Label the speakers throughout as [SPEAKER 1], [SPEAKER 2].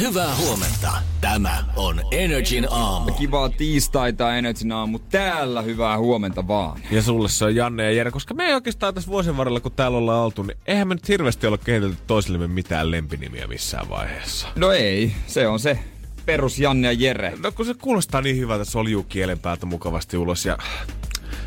[SPEAKER 1] Hyvää huomenta. Tämä on Energin aamu.
[SPEAKER 2] Kivaa tiistaita Energin aamu täällä. Hyvää huomenta vaan.
[SPEAKER 3] Ja sulle se on Janne ja Jere, koska me ei oikeastaan tässä vuosien varrella, kun täällä ollaan oltu, niin eihän me nyt hirveästi olla kehitelty toisillemme mitään lempinimiä missään vaiheessa.
[SPEAKER 2] No ei, se on se perus Janne ja Jere.
[SPEAKER 3] No kun se kuulostaa niin hyvältä soljuu kielen päältä mukavasti ulos ja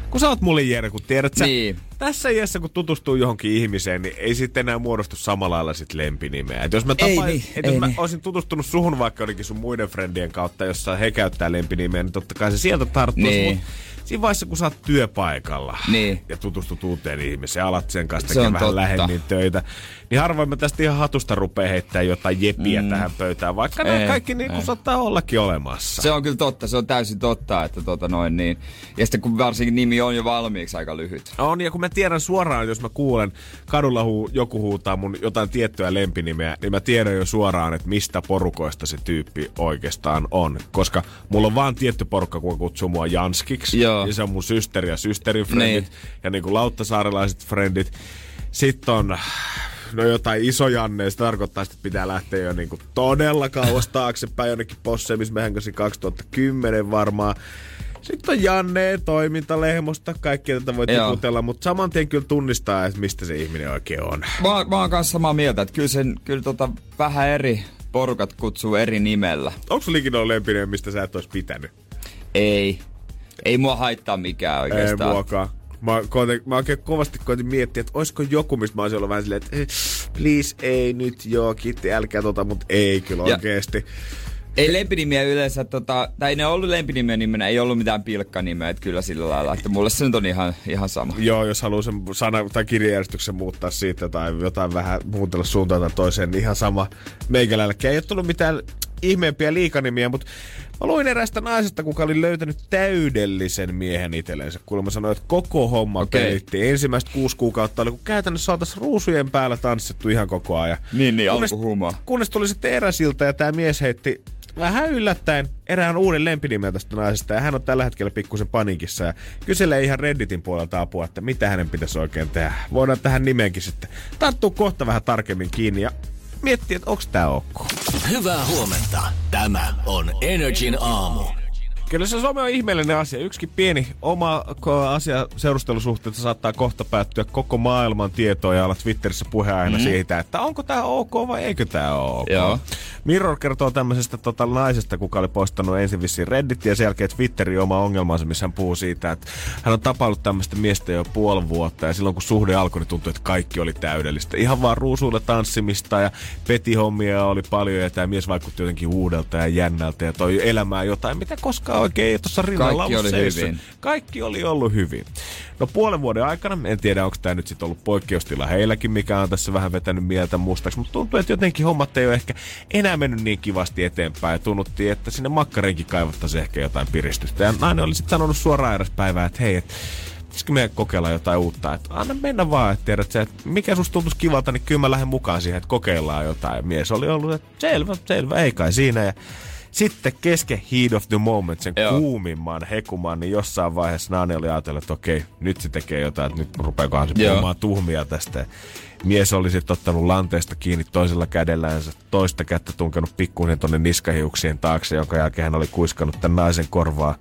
[SPEAKER 3] kun sä oot mulle Jere, kun tiedät sä,
[SPEAKER 2] Niin.
[SPEAKER 3] Tässä iässä kun tutustuu johonkin ihmiseen, niin ei sitten enää muodostu samalla lailla sit lempinimeä. Et jos mä,
[SPEAKER 2] Ei
[SPEAKER 3] tapaan,
[SPEAKER 2] niin,
[SPEAKER 3] et
[SPEAKER 2] ei
[SPEAKER 3] jos mä
[SPEAKER 2] niin.
[SPEAKER 3] olisin tutustunut suhun vaikka jotenkin sun muiden friendien kautta, jossa he käyttää lempinimeä, niin totta kai se sieltä tarttuisi.
[SPEAKER 2] Niin.
[SPEAKER 3] Mut siinä vaiheessa, kun sä oot työpaikalla
[SPEAKER 2] Niin.
[SPEAKER 3] ja tutustut uuteen ihmiseen, alat sen kanssa
[SPEAKER 2] Se
[SPEAKER 3] tekemään
[SPEAKER 2] on
[SPEAKER 3] vähän
[SPEAKER 2] totta.
[SPEAKER 3] lähemmin töitä, niin harvoin mä tästä ihan hatusta rupeaa heittää jotain jepiä mm. tähän pöytään, vaikka nämä
[SPEAKER 2] Ei,
[SPEAKER 3] kaikki niin kuin
[SPEAKER 2] ei.
[SPEAKER 3] saattaa ollakin olemassa.
[SPEAKER 2] Se on kyllä totta, se on täysin totta, että tota noin niin. Ja sitten kun varsinkin nimi on jo valmiiksi aika lyhyt.
[SPEAKER 3] On, ja kun mä tiedän suoraan, jos mä kuulen kadulla huu, joku huutaa mun jotain tiettyä lempinimeä, niin mä tiedän jo suoraan, että mistä porukoista se tyyppi oikeastaan on. Koska mulla on vaan tietty porukka, kun kutsuu mua Janskiksi.
[SPEAKER 2] Joo.
[SPEAKER 3] Ja se on mun systeri ja systerin frendit.
[SPEAKER 2] Niin.
[SPEAKER 3] Ja niin kuin lauttasaarelaiset frendit. Sitten on no jotain iso Janne, se tarkoittaa, että pitää lähteä jo niin kuin todella kauas taaksepäin jonnekin posseen, missä mehän kanssa 2010 varmaan. Sitten on Janne toimintalehmosta, kaikkia tätä voi
[SPEAKER 2] Joo.
[SPEAKER 3] tiputella, mutta saman tien kyllä tunnistaa, että mistä se ihminen oikein on.
[SPEAKER 2] Mä, mä oon kanssa samaa mieltä, että kyllä, sen, kyllä tota vähän eri porukat kutsuu eri nimellä.
[SPEAKER 3] Onko sulla ikinä ollut lempinen, mistä sä et olisi pitänyt?
[SPEAKER 2] Ei. Ei mua haittaa mikään
[SPEAKER 3] Ei
[SPEAKER 2] oikeastaan.
[SPEAKER 3] muakaan. Mä, koitin, mä oikein kovasti koitin miettiä, että olisiko joku, mistä mä olisin ollut vähän silleen, että eh, please, ei nyt, joo, kiitti, älkää tota, mutta ei kyllä
[SPEAKER 2] Ja-
[SPEAKER 3] oikeesti.
[SPEAKER 2] Ei lempinimiä yleensä, tota, tai ne on ollut lempinimiä nimenä, ei ollut mitään pilkkanimeä, että kyllä sillä lailla, että mulle se nyt on ihan, ihan sama.
[SPEAKER 3] Joo, jos haluaa sen sana- tai kirjajärjestyksen muuttaa siitä tai jotain vähän muutella suuntaan tai toiseen, niin ihan sama meikäläälläkin. Ei ole tullut mitään ihmeempiä liikanimiä, mutta mä luin eräästä naisesta, kuka oli löytänyt täydellisen miehen itsellensä. Kuulemma sanoi, että koko homma okay. pelitti. Ensimmäistä kuusi kuukautta oli, kun käytännössä oltaisiin ruusujen päällä tanssittu ihan koko ajan.
[SPEAKER 2] Niin, niin,
[SPEAKER 3] Kunnes-. Kunnes tuli sitten eräsiltä ja tämä mies heitti vähän yllättäen erään uuden lempinimen tästä naisesta ja hän on tällä hetkellä pikkusen panikissa ja kyselee ihan Redditin puolelta apua, että mitä hänen pitäisi oikein tehdä. Voidaan tähän nimeenkin sitten tarttua kohta vähän tarkemmin kiinni ja miettiä, että onko tämä ok.
[SPEAKER 1] Hyvää huomenta. Tämä on Energin aamu.
[SPEAKER 3] Kyllä se some on ihmeellinen asia. Yksikin pieni oma asia seurustelusuhteessa saattaa kohta päättyä koko maailman tietoon ja olla Twitterissä puheaina mm. siitä, että onko tämä ok vai eikö tämä ole ok.
[SPEAKER 2] Joo.
[SPEAKER 3] Mirror kertoo tämmöisestä tota, naisesta, kuka oli postannut ensin vissiin Redditin ja sen jälkeen Twitterin oma ongelmansa, missä hän puhuu siitä, että hän on tapaillut tämmöistä miestä jo puoli vuotta ja silloin kun suhde alkoi, niin tuntui, että kaikki oli täydellistä. Ihan vaan ruusuilla tanssimista ja petihommia oli paljon ja tämä mies vaikutti jotenkin uudelta ja jännältä ja toi elämää jotain, mitä koskaan oikein ei tuossa rinnalla
[SPEAKER 2] Kaikki oli
[SPEAKER 3] seissyt.
[SPEAKER 2] hyvin.
[SPEAKER 3] Kaikki oli ollut hyvin. No puolen vuoden aikana, en tiedä onko tämä nyt sitten ollut poikkeustila heilläkin, mikä on tässä vähän vetänyt mieltä mustaksi, mutta tuntuu, että jotenkin hommat ei ole ehkä enää mennyt niin kivasti eteenpäin. Tunnuttiin, että sinne makkarinkin kaivattaisiin ehkä jotain piristystä. Ja nainen oli sitten sanonut suoraan eräs päivää, että hei, että pitäisikö meidän kokeilla jotain uutta, että anna mennä vaan, että tiedät sä, että mikä susta tuntuisi kivalta, niin kyllä mä lähden mukaan siihen, että kokeillaan jotain. Ja mies oli ollut, että selvä, selvä, ei kai siinä. Ja sitten kesken heat of the moment, sen
[SPEAKER 2] Joo.
[SPEAKER 3] kuumimman hekuman, niin jossain vaiheessa nainen oli ajatellut, että okei, nyt se tekee jotain, että nyt rupeakohan se puhumaan tuhmia tästä. Mies oli sitten ottanut lanteesta kiinni toisella kädellänsä, toista kättä tunkenut pikkuisen tonne niskahiuksien taakse, jonka jälkeen hän oli kuiskannut tämän naisen korvaa.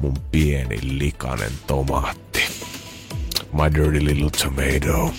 [SPEAKER 3] Mun pieni likainen tomaatti. My dirty little tomato.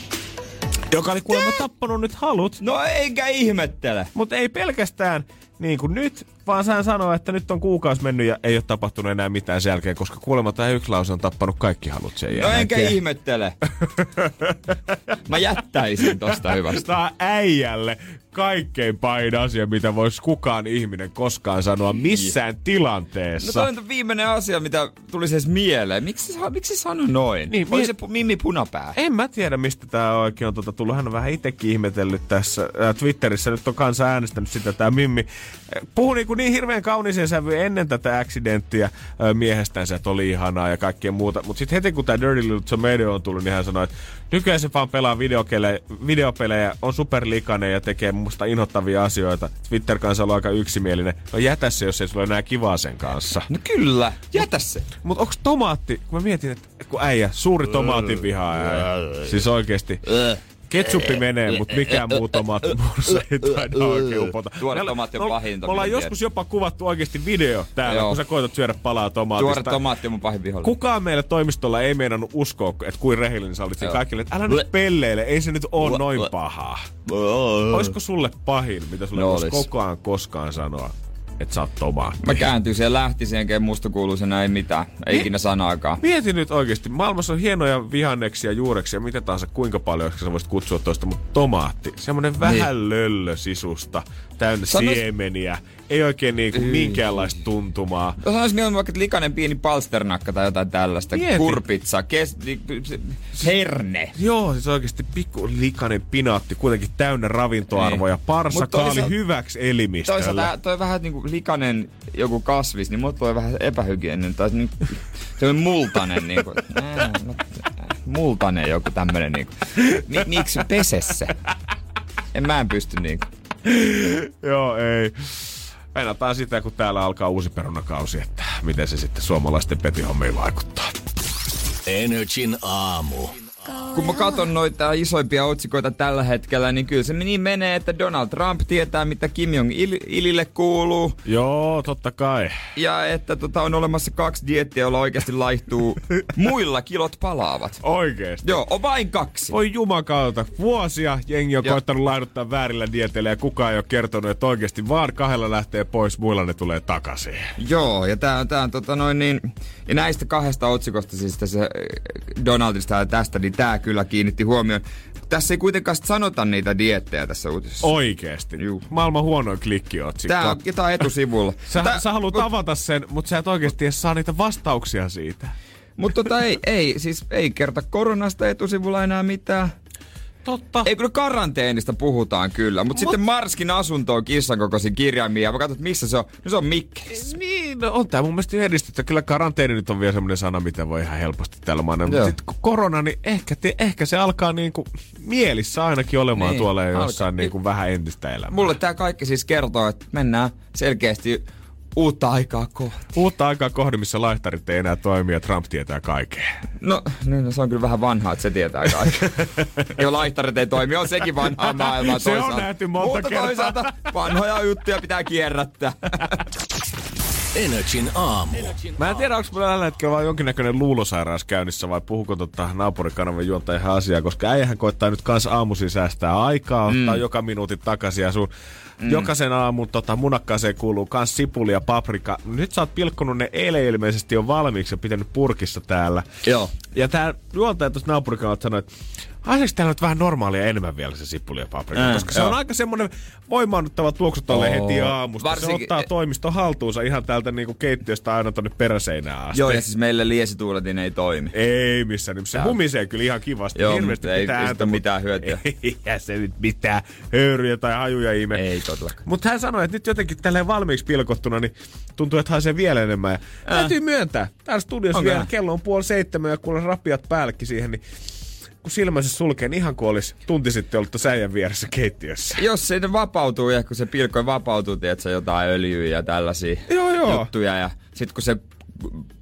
[SPEAKER 3] Joka oli kuulemma tappanut nyt halut,
[SPEAKER 2] No eikä ihmettele.
[SPEAKER 3] mutta ei pelkästään niin kuin nyt, vaan hän sanoo, että nyt on kuukausi mennyt ja ei ole tapahtunut enää mitään sen jälkeen, koska kuulemma tämä yksi lause on tappanut kaikki halut sen
[SPEAKER 2] No
[SPEAKER 3] jälkeen.
[SPEAKER 2] enkä ihmettele. Mä jättäisin tosta hyvästä.
[SPEAKER 3] Tämä on äijälle kaikkein pahin asia, mitä voisi kukaan ihminen koskaan sanoa missään
[SPEAKER 2] No
[SPEAKER 3] tilanteessa.
[SPEAKER 2] toi on viimeinen asia, mitä tuli edes mieleen. Miksi, miksi sano noin?
[SPEAKER 3] Niin,
[SPEAKER 2] Oli
[SPEAKER 3] mie-
[SPEAKER 2] se Mimmi Punapää.
[SPEAKER 3] En mä tiedä, mistä tämä oikein on tota, tullut. Hän on vähän itsekin ihmetellyt tässä. Ää, Twitterissä nyt on kanssa äänestänyt sitä. Tämä Mimmi puhui niin, kuin niin hirveän kauniiseen sävyyn ennen tätä accidenttiä miehestänsä, että oli ihanaa ja kaikkea muuta. Mutta sitten heti kun tämä Dirty Little Tomato on tullut, niin hän sanoi, että nykyään se vaan pelaa videopelejä, videopelejä on superlikainen ja tekee musta inhottavia asioita. Twitter kanssa on aika yksimielinen. No jätä se, jos ei sulla enää kivaa sen kanssa.
[SPEAKER 2] No kyllä, jätä se.
[SPEAKER 3] Mutta onko tomaatti, kun mä mietin, että kun äijä, suuri tomaatin vihaa äijä. Siis oikeesti. Ketsuppi menee, mutta mikään muu tomaattimursa ei taida oikein upota.
[SPEAKER 2] Tuore tomaatti on pahin.
[SPEAKER 3] Me ollaan joskus jopa kuvattu oikeasti video täällä, kun sä koetat syödä palaa tomaatista.
[SPEAKER 2] Tuore tomaatti on mun pahin vihollinen.
[SPEAKER 3] Kukaan meillä toimistolla ei meinannut uskoa, että kuin rehellinen sä olit kaikille, että älä nyt pelleile, ei se nyt ole noin pahaa. Olisiko sulle pahin, mitä sulle no ajan koskaan sanoa? Että sä oot tomaatti.
[SPEAKER 2] Mä kääntyisin ja lähtisin, enkä musta kuuluisena ei mitään. Ei Mi- ikinä sanaakaan.
[SPEAKER 3] Mieti nyt oikeesti. Maailmassa on hienoja vihanneksia, juureksia, mitä tahansa, kuinka paljon sä voisit kutsua toista, mutta tomaatti. Semmonen niin. vähän löllö sisusta, täynnä Sanois... siemeniä. Ei oikein niinku minkäänlaista tuntumaa.
[SPEAKER 2] Sanois mieluummin vaikka likainen pieni palsternakka tai jotain tällaista. Mieti. Kurpitsa, kes, herne.
[SPEAKER 3] Joo, siis oikeasti pikku likainen pinaatti, kuitenkin täynnä ravintoarvoja. Niin. Parsakaali hyväksi elimistölle.
[SPEAKER 2] Toisaalta toi vähän niinku likainen joku kasvis, niin muut voi vähän epähygieninen tai niin, se on multanen niinku. No, multanen joku tämmönen niinku. Mi, miksi pese se? En mä en pysty niinku.
[SPEAKER 3] Joo, ei. Meinataan sitä, kun täällä alkaa uusi perunakausi, että miten se sitten suomalaisten petihommiin vaikuttaa.
[SPEAKER 1] Energin aamu
[SPEAKER 2] kun mä katson noita isoimpia otsikoita tällä hetkellä, niin kyllä se niin menee, että Donald Trump tietää, mitä Kim Jong-ilille kuuluu.
[SPEAKER 3] Joo, totta kai.
[SPEAKER 2] Ja että tota, on olemassa kaksi diettiä, joilla oikeasti laihtuu. Muilla kilot palaavat.
[SPEAKER 3] Oikeesti?
[SPEAKER 2] Joo, on vain kaksi.
[SPEAKER 3] Voi jumakauta. Vuosia jengi on ja. koittanut laihduttaa väärillä dieteillä ja kukaan ei ole kertonut, että oikeasti vaan kahdella lähtee pois, muilla ne tulee takaisin.
[SPEAKER 2] Joo, ja tää, tää on tota noin niin... Ja näistä kahdesta otsikosta, siis tässä Donaldista ja tästä, niin tää kyllä kiinnitti huomioon. Tässä ei kuitenkaan sanota niitä diettejä tässä uutisessa.
[SPEAKER 3] Oikeesti? Juu. Maailman huonoin klikkiotsikko.
[SPEAKER 2] Tää on, tää on etusivulla.
[SPEAKER 3] sä, Tää, sä haluat avata sen, mutta sä et oikeasti edes saa niitä vastauksia siitä.
[SPEAKER 2] Mutta tota ei, ei, siis ei kerta koronasta etusivulla enää mitään.
[SPEAKER 3] Totta.
[SPEAKER 2] Ei kyllä karanteenista puhutaan kyllä, mutta Mut... sitten Marskin asunto on kissan kokoisin kirjaimia. Ja mä katson, missä se on. No se on Mikkelissä.
[SPEAKER 3] Niin, no, on tää mun mielestä edistetty. Kyllä karanteeni nyt on vielä semmoinen sana, mitä voi ihan helposti täällä mainita. Mutta sitten kun korona, niin ehkä, te, ehkä se alkaa niinku mielissä ainakin olemaan niin, tuolla jossain niinku vähän entistä elämää.
[SPEAKER 2] Mulle tää kaikki siis kertoo, että mennään selkeästi uutta aikaa kohti.
[SPEAKER 3] Uutta aikaa kohti, missä laihtarit ei enää toimi ja Trump tietää kaikkea.
[SPEAKER 2] No, niin, no se on kyllä vähän vanhaa, että se tietää kaikkea. ja laihtarit ei toimi, on sekin vanhaa maailmaa
[SPEAKER 3] Se on nähty monta Mutta kertaa. toisaalta
[SPEAKER 2] vanhoja juttuja pitää kierrättää.
[SPEAKER 1] Energin aamu.
[SPEAKER 3] Mä en tiedä, onko mulla tällä hetkellä vaan jonkinnäköinen luulosairaus käynnissä vai puhuko tota naapurikanavan juonta ihan asiaa, koska äijähän koittaa nyt kans aamuisin säästää aikaa, mm. ottaa joka minuutin takaisin ja sun Mm. Jokaisen aamun tota, munakkaaseen kuuluu kans sipuli ja paprika. Nyt sä oot pilkkonut ne eilen ilmeisesti jo valmiiksi ja pitänyt purkissa täällä.
[SPEAKER 2] Joo.
[SPEAKER 3] Ja tää juontaja tuossa naapurikanavalta sanoi, että Haiseeko täällä nyt vähän normaalia enemmän vielä se sipuli ja paprika? Äh, koska se joo. on aika semmonen voimaannuttava tuoksu tolle heti aamusta. Varsinkin, se ottaa toimiston haltuunsa ihan täältä niinku keittiöstä aina tonne peräseinään asti.
[SPEAKER 2] Joo, ja siis meille liesituuletin ei toimi.
[SPEAKER 3] Ei missään nimessä. Se humisee kyllä ihan kivasti.
[SPEAKER 2] Joo, mutta ei sitä mitään hyötyä.
[SPEAKER 3] Ei se nyt mitään höyryjä tai hajuja ime.
[SPEAKER 2] Ei todellakaan.
[SPEAKER 3] Mutta hän sanoi, että nyt jotenkin tälleen valmiiksi pilkottuna, niin tuntuu, että haisee vielä enemmän. Ja äh. Täytyy myöntää. Täällä studiossa okay. vielä kello on puoli seitsemän ja kuulla rapiat päällekin siihen, niin kun silmänsä sulkee, niin ihan kuin olisi tunti sitten ollut säijän vieressä keittiössä.
[SPEAKER 2] Jos se vapautuu ja kun se pilkoi vapautuu, tiedätkö, jotain öljyä ja tällaisia
[SPEAKER 3] joo, joo.
[SPEAKER 2] juttuja. Ja sitten kun se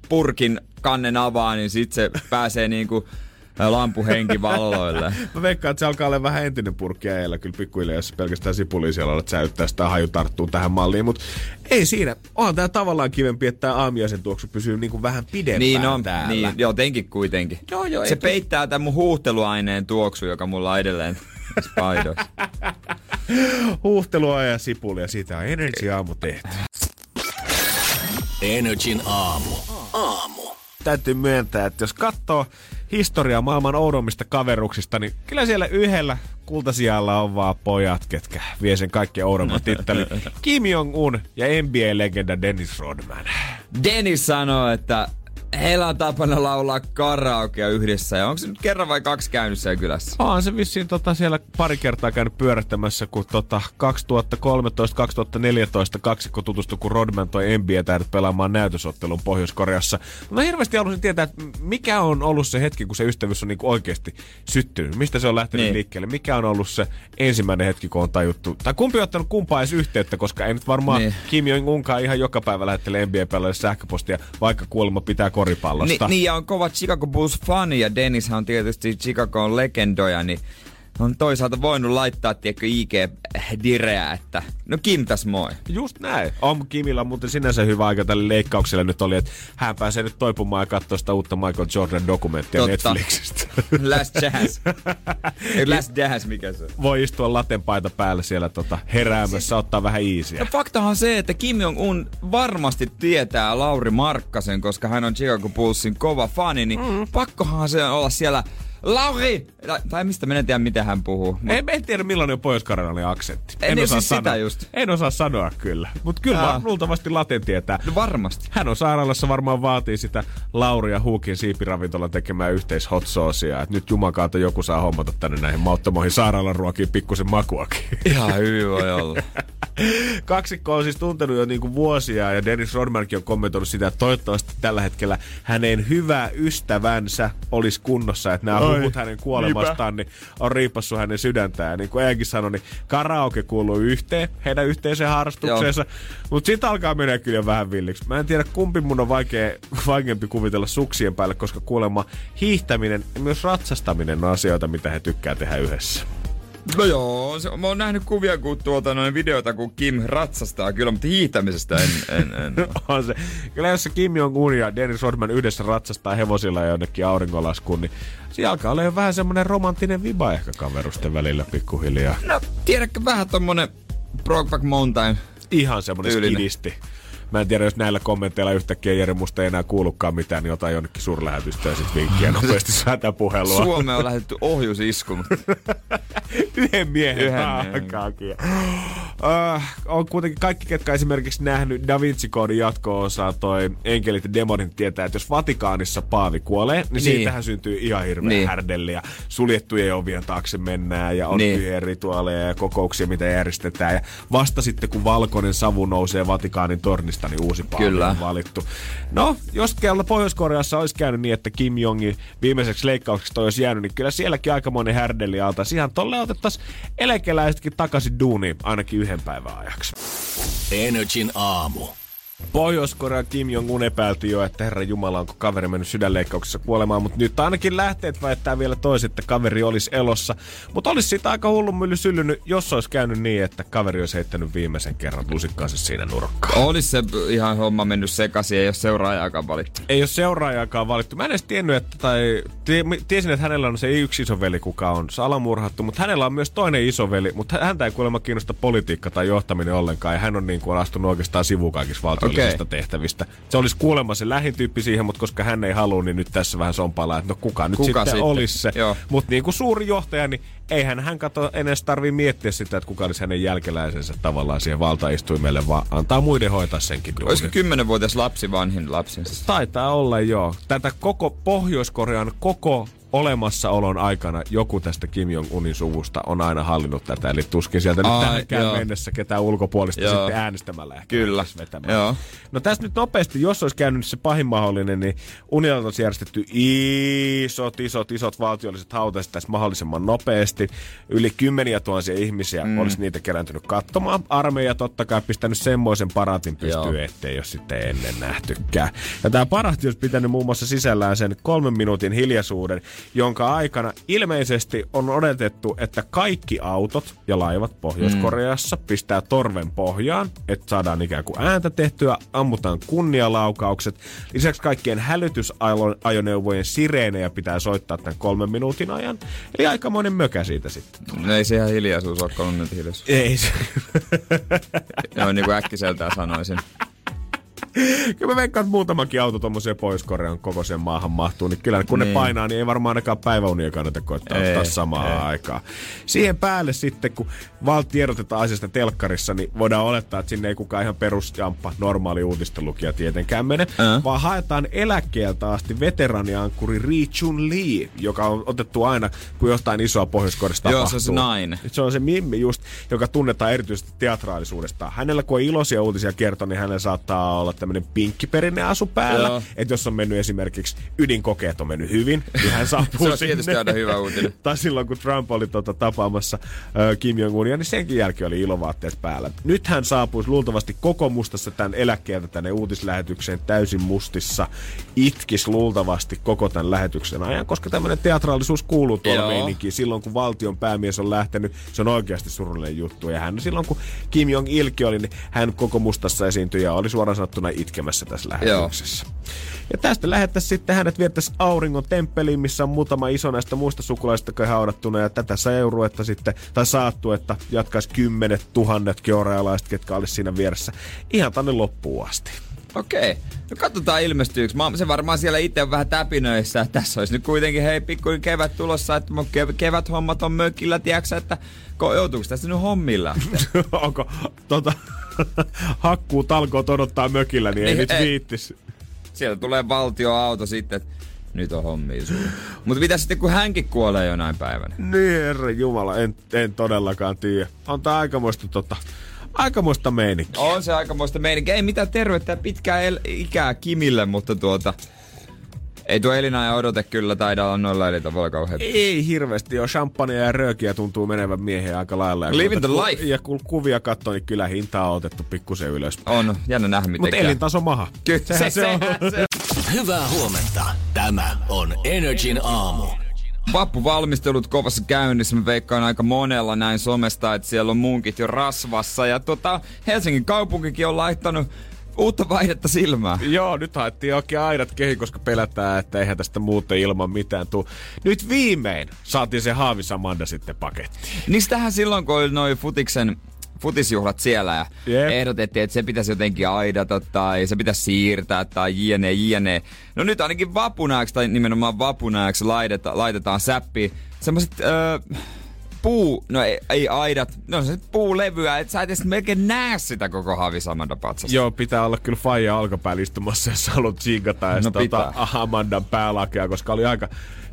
[SPEAKER 2] purkin kannen avaa, niin sitten se pääsee niinku lampuhenki valloille.
[SPEAKER 3] Mä veikkaan, että se alkaa olla vähän entinen purkki äijällä kyllä pikkuhiljaa, jos pelkästään sipulia siellä on, että säyttää sitä haju tarttuu tähän malliin. Mutta ei siinä. Onhan tää tavallaan kivempi, että tämä aamiaisen tuoksu pysyy niinku vähän pidempään
[SPEAKER 2] niin on,
[SPEAKER 3] täällä.
[SPEAKER 2] Niin, jotenkin kuitenkin.
[SPEAKER 3] Joo, joo,
[SPEAKER 2] se peittää tämän mun huuhteluaineen tuoksu, joka mulla on edelleen spaidoissa.
[SPEAKER 3] Huuhtelua ja sipulia, siitä on Energy Aamu tehty.
[SPEAKER 1] Energin aamu. Aamu.
[SPEAKER 3] Täytyy myöntää, että jos katsoo historiaa maailman oudommista kaveruksista, niin kyllä siellä yhdellä kultasijalla on vaan pojat, ketkä vie sen kaikkein oudomman tittelin. Kim Jong-un ja NBA-legenda Dennis Rodman.
[SPEAKER 2] Dennis sanoo, että heillä on tapana laulaa karaokea yhdessä. Ja onko se nyt kerran vai kaksi käynyt siellä kylässä?
[SPEAKER 3] On se vissiin tota, siellä pari kertaa käynyt pyörättämässä, kun tota, 2013-2014 kaksikko tutustui, kun Rodman toi NBA-tähdet pelaamaan näytösottelun Pohjois-Koreassa. Mä hirveästi haluaisin tietää, että mikä on ollut se hetki, kun se ystävyys on niinku oikeasti syttynyt. Mistä se on lähtenyt niin. liikkeelle? Mikä on ollut se ensimmäinen hetki, kun on tajuttu? Tai kumpi on ottanut kumpaa edes yhteyttä, koska ei nyt varmaan niin. Kim Jong-unkaan ihan joka päivä lähettelee NBA-pelaajille sähköpostia, vaikka kuulemma pitää koripallosta.
[SPEAKER 2] Ni, niin, ja on kova Chicago Bulls fani, ja Dennis on tietysti Chicagoon legendoja, niin on toisaalta voinut laittaa, tiedätkö, IG-direä, että no Kim täs moi.
[SPEAKER 3] Just näin. On Kimillä muuten sinänsä hyvä aika tälle leikkaukselle nyt oli, että hän pääsee nyt toipumaan ja katsoa sitä uutta Michael Jordan dokumenttia Totta. Netflixistä.
[SPEAKER 2] Last Jazz. Last Jazz, mikä se
[SPEAKER 3] Voi istua latenpaita päällä siellä tota, heräämässä, siis, ottaa vähän iisiä.
[SPEAKER 2] No faktahan se, että Kim Jong-un varmasti tietää Lauri Markkasen, koska hän on Chicago Bullsin kova fani, niin mm. pakkohan se olla siellä Lauri! Tai mistä minä en tiedä, miten hän puhuu.
[SPEAKER 3] Mut... En, en tiedä, millainen on pohjois aksentti.
[SPEAKER 2] En, en osaa siis sanoa. sitä just.
[SPEAKER 3] En osaa sanoa kyllä. Mutta kyllä Aa. luultavasti Laten tietää.
[SPEAKER 2] No varmasti.
[SPEAKER 3] Hän on sairaalassa varmaan vaatii sitä Lauri ja Huukin siipiravintolan tekemään yhteis hot saucea. Et nyt jumakaata joku saa hommata tänne näihin mauttomoihin sairaalan ruokiin pikkusen makuakin.
[SPEAKER 2] Ihan hyvin voi olla.
[SPEAKER 3] Kaksikko on siis tuntenut jo niinku vuosia ja Dennis Rodmankin on kommentoinut sitä, että toivottavasti tällä hetkellä hänen hyvä ystävänsä olisi kunnossa, että nämä huhut hänen kuolemastaan niin on riipassu hänen sydäntään. Ja niin kuin Eekin sanoi, niin karaoke kuuluu yhteen, heidän yhteiseen harrastukseensa, mutta sitten alkaa mennä kyllä vähän villiksi. Mä en tiedä, kumpi mun on vaikea, vaikeampi kuvitella suksien päälle, koska kuulemma hiihtäminen ja myös ratsastaminen on asioita, mitä he tykkää tehdä yhdessä.
[SPEAKER 2] No joo, se, mä oon nähnyt kuvia, kun tuota noin videota, kun Kim ratsastaa kyllä, mutta hiihtämisestä en, en, en.
[SPEAKER 3] on se. Kyllä jos se Kim Jong-un ja Dennis Rodman yhdessä ratsastaa hevosilla jonnekin aurinkolaskuun, niin siinä alkaa olla jo vähän semmonen romanttinen viba ehkä kaverusten välillä pikkuhiljaa.
[SPEAKER 2] No, tiedätkö vähän tommonen Brokeback Mountain
[SPEAKER 3] Ihan semmonen skidisti. Mä en tiedä, jos näillä kommenteilla yhtäkkiä Jere musta ei enää kuulukaan mitään, niin jotain jonnekin suurlähetystä ja sitten vinkkiä nopeasti säätä puhelua.
[SPEAKER 2] Suomeen on lähetetty ohjusisku.
[SPEAKER 3] Yhden miehen Yhden miehen. Uh, on kuitenkin kaikki, ketkä esimerkiksi nähnyt Da Vinci Codin jatko-osaa toi Enkelit ja Demonit tietää, että jos Vatikaanissa paavi kuolee, niin, niin. siitähän syntyy ihan hirveä niin. härdelli ja suljettujen ovien taakse mennään ja on niin. rituaaleja ja kokouksia, mitä järjestetään. Ja vasta sitten, kun valkoinen savu nousee Vatikaanin tornista, niin uusi paavi Kyllä. on valittu. No, jos kello Pohjois-Koreassa olisi käynyt niin, että Kim Jongin viimeiseksi leikkaukseksi olisi jäänyt, niin kyllä sielläkin aikamoinen härdelli alta. Ihan tolle otettaisiin eläkeläisetkin takaisin duuniin ainakin yhden päivän ajaksi.
[SPEAKER 1] Energin aamu.
[SPEAKER 3] Pohjois-Korea Kim Jong-un epäilti jo, että herra Jumala, onko kaveri mennyt sydänleikkauksessa kuolemaan, mutta nyt ainakin lähteet väittää vielä toiset, että kaveri olisi elossa. Mutta olisi siitä aika hullun mylly syllynyt, jos olisi käynyt niin, että kaveri olisi heittänyt viimeisen kerran lusikkaansa siinä nurkkaan.
[SPEAKER 2] Olisi se ihan homma mennyt sekaisin, ei ole seuraajaakaan valittu.
[SPEAKER 3] Ei ole seuraajaakaan valittu. Mä en edes tiennyt, että, tai tiesin, että hänellä on se yksi isoveli, kuka on salamurhattu, mutta hänellä on myös toinen isoveli, mutta häntä ei kuulemma kiinnosta politiikka tai johtaminen ollenkaan, ja hän on niin kuin astunut oikeastaan sivukaikissa valtio valtiollisista okay. tehtävistä. Se olisi kuulemma se lähintyyppi siihen, mutta koska hän ei halua, niin nyt tässä vähän sompaillaan, että no kuka nyt kuka sitten, sitten? olisi se. Mutta niin kuin suuri johtaja, niin eihän hän kato edes tarvi miettiä sitä, että kuka olisi hänen jälkeläisensä tavallaan siihen valtaistuimelle, vaan antaa muiden hoitaa senkin duunin.
[SPEAKER 2] Olisiko kymmenenvuotias lapsi vanhin lapsensa?
[SPEAKER 3] Taitaa olla joo. Tätä koko Pohjois-Korean koko olemassaolon aikana joku tästä Kim Jong-unin suvusta on aina hallinnut tätä. Eli tuskin sieltä Ai, nyt tähänkään joo. mennessä ketään ulkopuolista joo. sitten äänestämällä ehkä
[SPEAKER 2] Kyllä.
[SPEAKER 3] Joo. No tästä nyt nopeasti, jos olisi käynyt se pahin mahdollinen, niin unionilta olisi järjestetty isot, isot, isot valtiolliset hautaiset tässä mahdollisimman nopeasti. Yli kymmeniä tuhansia ihmisiä mm. olisi niitä kerääntynyt katsomaan. Armeija totta kai pistänyt semmoisen paratin pystyyn, ettei ole sitten ennen nähtykään. Ja tämä parati olisi pitänyt muun muassa sisällään sen kolmen minuutin hiljaisuuden, jonka aikana ilmeisesti on odotettu, että kaikki autot ja laivat Pohjois-Koreassa mm. pistää torven pohjaan, että saadaan ikään kuin ääntä tehtyä, ammutaan kunnialaukaukset. Lisäksi kaikkien hälytysajoneuvojen sireenejä pitää soittaa tämän kolmen minuutin ajan. Eli aikamoinen mökä siitä sitten.
[SPEAKER 2] No ei se ihan hiljaisuus ole kolmen minuutin hiljaisuus.
[SPEAKER 3] Ei se.
[SPEAKER 2] no niin kuin äkkiseltään sanoisin.
[SPEAKER 3] Kyllä mä veikkaan, että muutamakin auto tuommoiseen Pohjois-Korean kokoiseen maahan mahtuu, niin kyllä kun niin. ne painaa, niin ei varmaan ainakaan päiväunia kannata koittaa ei, ottaa samaan ei. aikaan. Siihen päälle sitten, kun val tiedotetaan asiasta telkkarissa, niin voidaan olettaa, että sinne ei kukaan ihan perusjamppa normaali uutistelukija tietenkään mene, uh-huh. vaan haetaan eläkkeeltä asti veteraniankkuri Ri Chun Lee, joka on otettu aina, kun jostain isoa pohjois tapahtuu.
[SPEAKER 2] Joo, se on se nainen.
[SPEAKER 3] Se on se Mimmi just, joka tunnetaan erityisesti teatraalisuudesta. Hänellä kun on iloisia uutisia kertoa, niin hänellä saattaa olla tämmöinen pinkkiperinne asu päällä. Että jos on mennyt esimerkiksi ydinkokeet on mennyt hyvin, niin hän saapuu
[SPEAKER 2] Se on tietysti aina hyvä uutinen.
[SPEAKER 3] tai silloin, kun Trump oli tota, tapaamassa äh, Kim Jong-unia, niin senkin jälkeen oli ilovaatteet päällä. Nyt hän saapuisi luultavasti koko mustassa tämän eläkkeeltä tänne uutislähetykseen täysin mustissa. Itkis luultavasti koko tämän lähetyksen ajan, koska tämmöinen teatraalisuus kuuluu tuolla meininkiin. Silloin, kun valtion päämies on lähtenyt, se on oikeasti surullinen juttu. Ja hän silloin, kun Kim Jong-ilki oli, niin hän koko mustassa esiintyi ja oli suoraan sanottuna itkemässä tässä lähetyksessä. Joo. Ja tästä lähettäisiin sitten hänet viettäisi auringon temppeliin, missä on muutama iso näistä muista sukulaisista haudattuna. Ja tätä seuruetta sitten, tai saattu, että jatkaisi kymmenet tuhannet georealaiset, ketkä olisi siinä vieressä ihan tänne loppuun asti.
[SPEAKER 2] Okei. No katsotaan ilmestyykö. Mä se varmaan siellä itse on vähän täpinöissä. Tässä olisi nyt kuitenkin hei pikkuin kevät tulossa, että mun kevät hommat on mökillä, tiedätkö, että joutuuko tässä nyt hommilla?
[SPEAKER 3] Onko tota, hakkuu talkoot odottaa mökillä, niin, niin ei nyt viittis.
[SPEAKER 2] Sieltä tulee valtioauto sitten, nyt on hommi Mutta mitä sitten, kun hänkin kuolee jonain päivänä?
[SPEAKER 3] Niin, herra Jumala, en, en todellakaan tiedä. On tää aikamoista tota, aikamoista meininkiä.
[SPEAKER 2] On se aikamoista meininkiä. Ei mitään terveyttä ja pitkää el- ikää Kimille, mutta tuota... Ei tuo ja odote kyllä taida olla noilla eri tavalla kauhean.
[SPEAKER 3] Ei hirveästi jo. Champagnea ja röökiä tuntuu menevän miehen aika lailla. Ja
[SPEAKER 2] Living the life.
[SPEAKER 3] Ja kun kuvia katsoo, niin kyllä hintaa on otettu pikkusen ylös.
[SPEAKER 2] On, jännä nähdä miten
[SPEAKER 3] Mutta elintaso maha.
[SPEAKER 2] Kyllä, se, se, on. se.
[SPEAKER 1] Hyvää huomenta. Tämä on Energin aamu.
[SPEAKER 2] Vappuvalmistelut kovassa käynnissä. Mä veikkaan aika monella näin somesta, että siellä on munkit jo rasvassa. Ja tota, Helsingin kaupunkikin on laittanut uutta vaihdetta silmään.
[SPEAKER 3] Joo, nyt haettiin oikein aidat kehi, koska pelätään, että eihän tästä muuten ilman mitään tuu. Nyt viimein saatiin se Haavisamanda sitten paketti.
[SPEAKER 2] Niistähän silloin, kun oli noin futiksen futisjuhlat siellä ja yep. ehdotettiin, että se pitäisi jotenkin aidata tai se pitäisi siirtää tai jne, jne. No nyt ainakin vapunaaksi tai nimenomaan vapunaaksi laitetaan, laitetaan säppi semmoset öö, puu, no ei, ei aidat, no se puulevyä, että sä et edes melkein näe sitä koko Havisamanda patsasta.
[SPEAKER 3] Joo, pitää olla kyllä faija alkapäällä istumassa, jos haluat tsinkata no, tota, Amandan päälakea, koska oli aika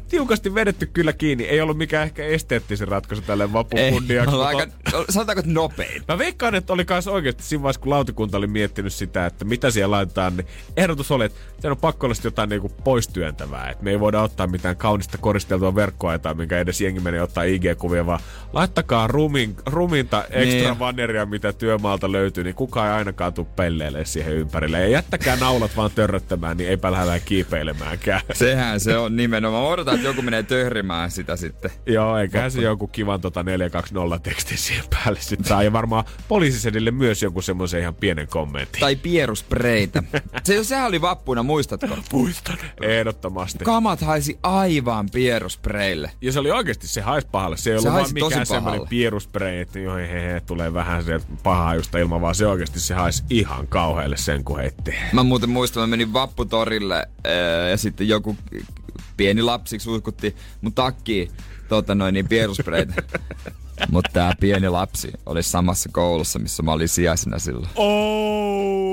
[SPEAKER 3] tiukasti vedetty kyllä kiinni. Ei ollut mikään ehkä esteettisen ratkaisu tälle vapukunniaksi.
[SPEAKER 2] Ei, aika, sanotaanko, että nopein.
[SPEAKER 3] Mä veikkaan, että oli myös oikeasti siinä vaiheessa, kun lautakunta oli miettinyt sitä, että mitä siellä laitetaan, niin ehdotus oli, että se on pakko olla jotain niinku poistyöntävää. Että me ei voida ottaa mitään kaunista koristeltua verkkoa minkä edes jengi menee ottaa IG-kuvia, vaan laittakaa rumin, ruminta ekstra niin. vanneria, mitä työmaalta löytyy, niin kukaan ei ainakaan tule pelleille siihen ympärille. Ja jättäkää naulat vaan törröttämään, niin eipä lähdetä kiipeilemäänkään.
[SPEAKER 2] Sehän se on nimenomaan. Odotan, että joku menee töhrimään sitä sitten.
[SPEAKER 3] Joo, eikä se joku kivan tota 420 tekstin siihen päälle sitten saa. Ja varmaan poliisisedille myös joku semmoisen ihan pienen kommentin.
[SPEAKER 2] Tai pieruspreitä. se, sehän oli vappuna, muistatko?
[SPEAKER 3] Muistan. Ehdottomasti.
[SPEAKER 2] Kamat haisi aivan pieruspreille.
[SPEAKER 3] Ja se oli oikeasti, se haisi pahalle. Se ei ollut se vaan mikään semmoinen pierusprei, että joo, he, he, tulee vähän se pahaa justa ilman, vaan se oikeasti se haisi ihan kauhealle sen, kun heitti.
[SPEAKER 2] Mä muuten muistan, mä menin vapputorille ja sitten joku pieni lapsi suihkutti mun takkiin tota noin niin pieruspreitä. Mutta tää pieni lapsi oli samassa koulussa, missä mä olin sijaisena silloin.
[SPEAKER 3] Oh!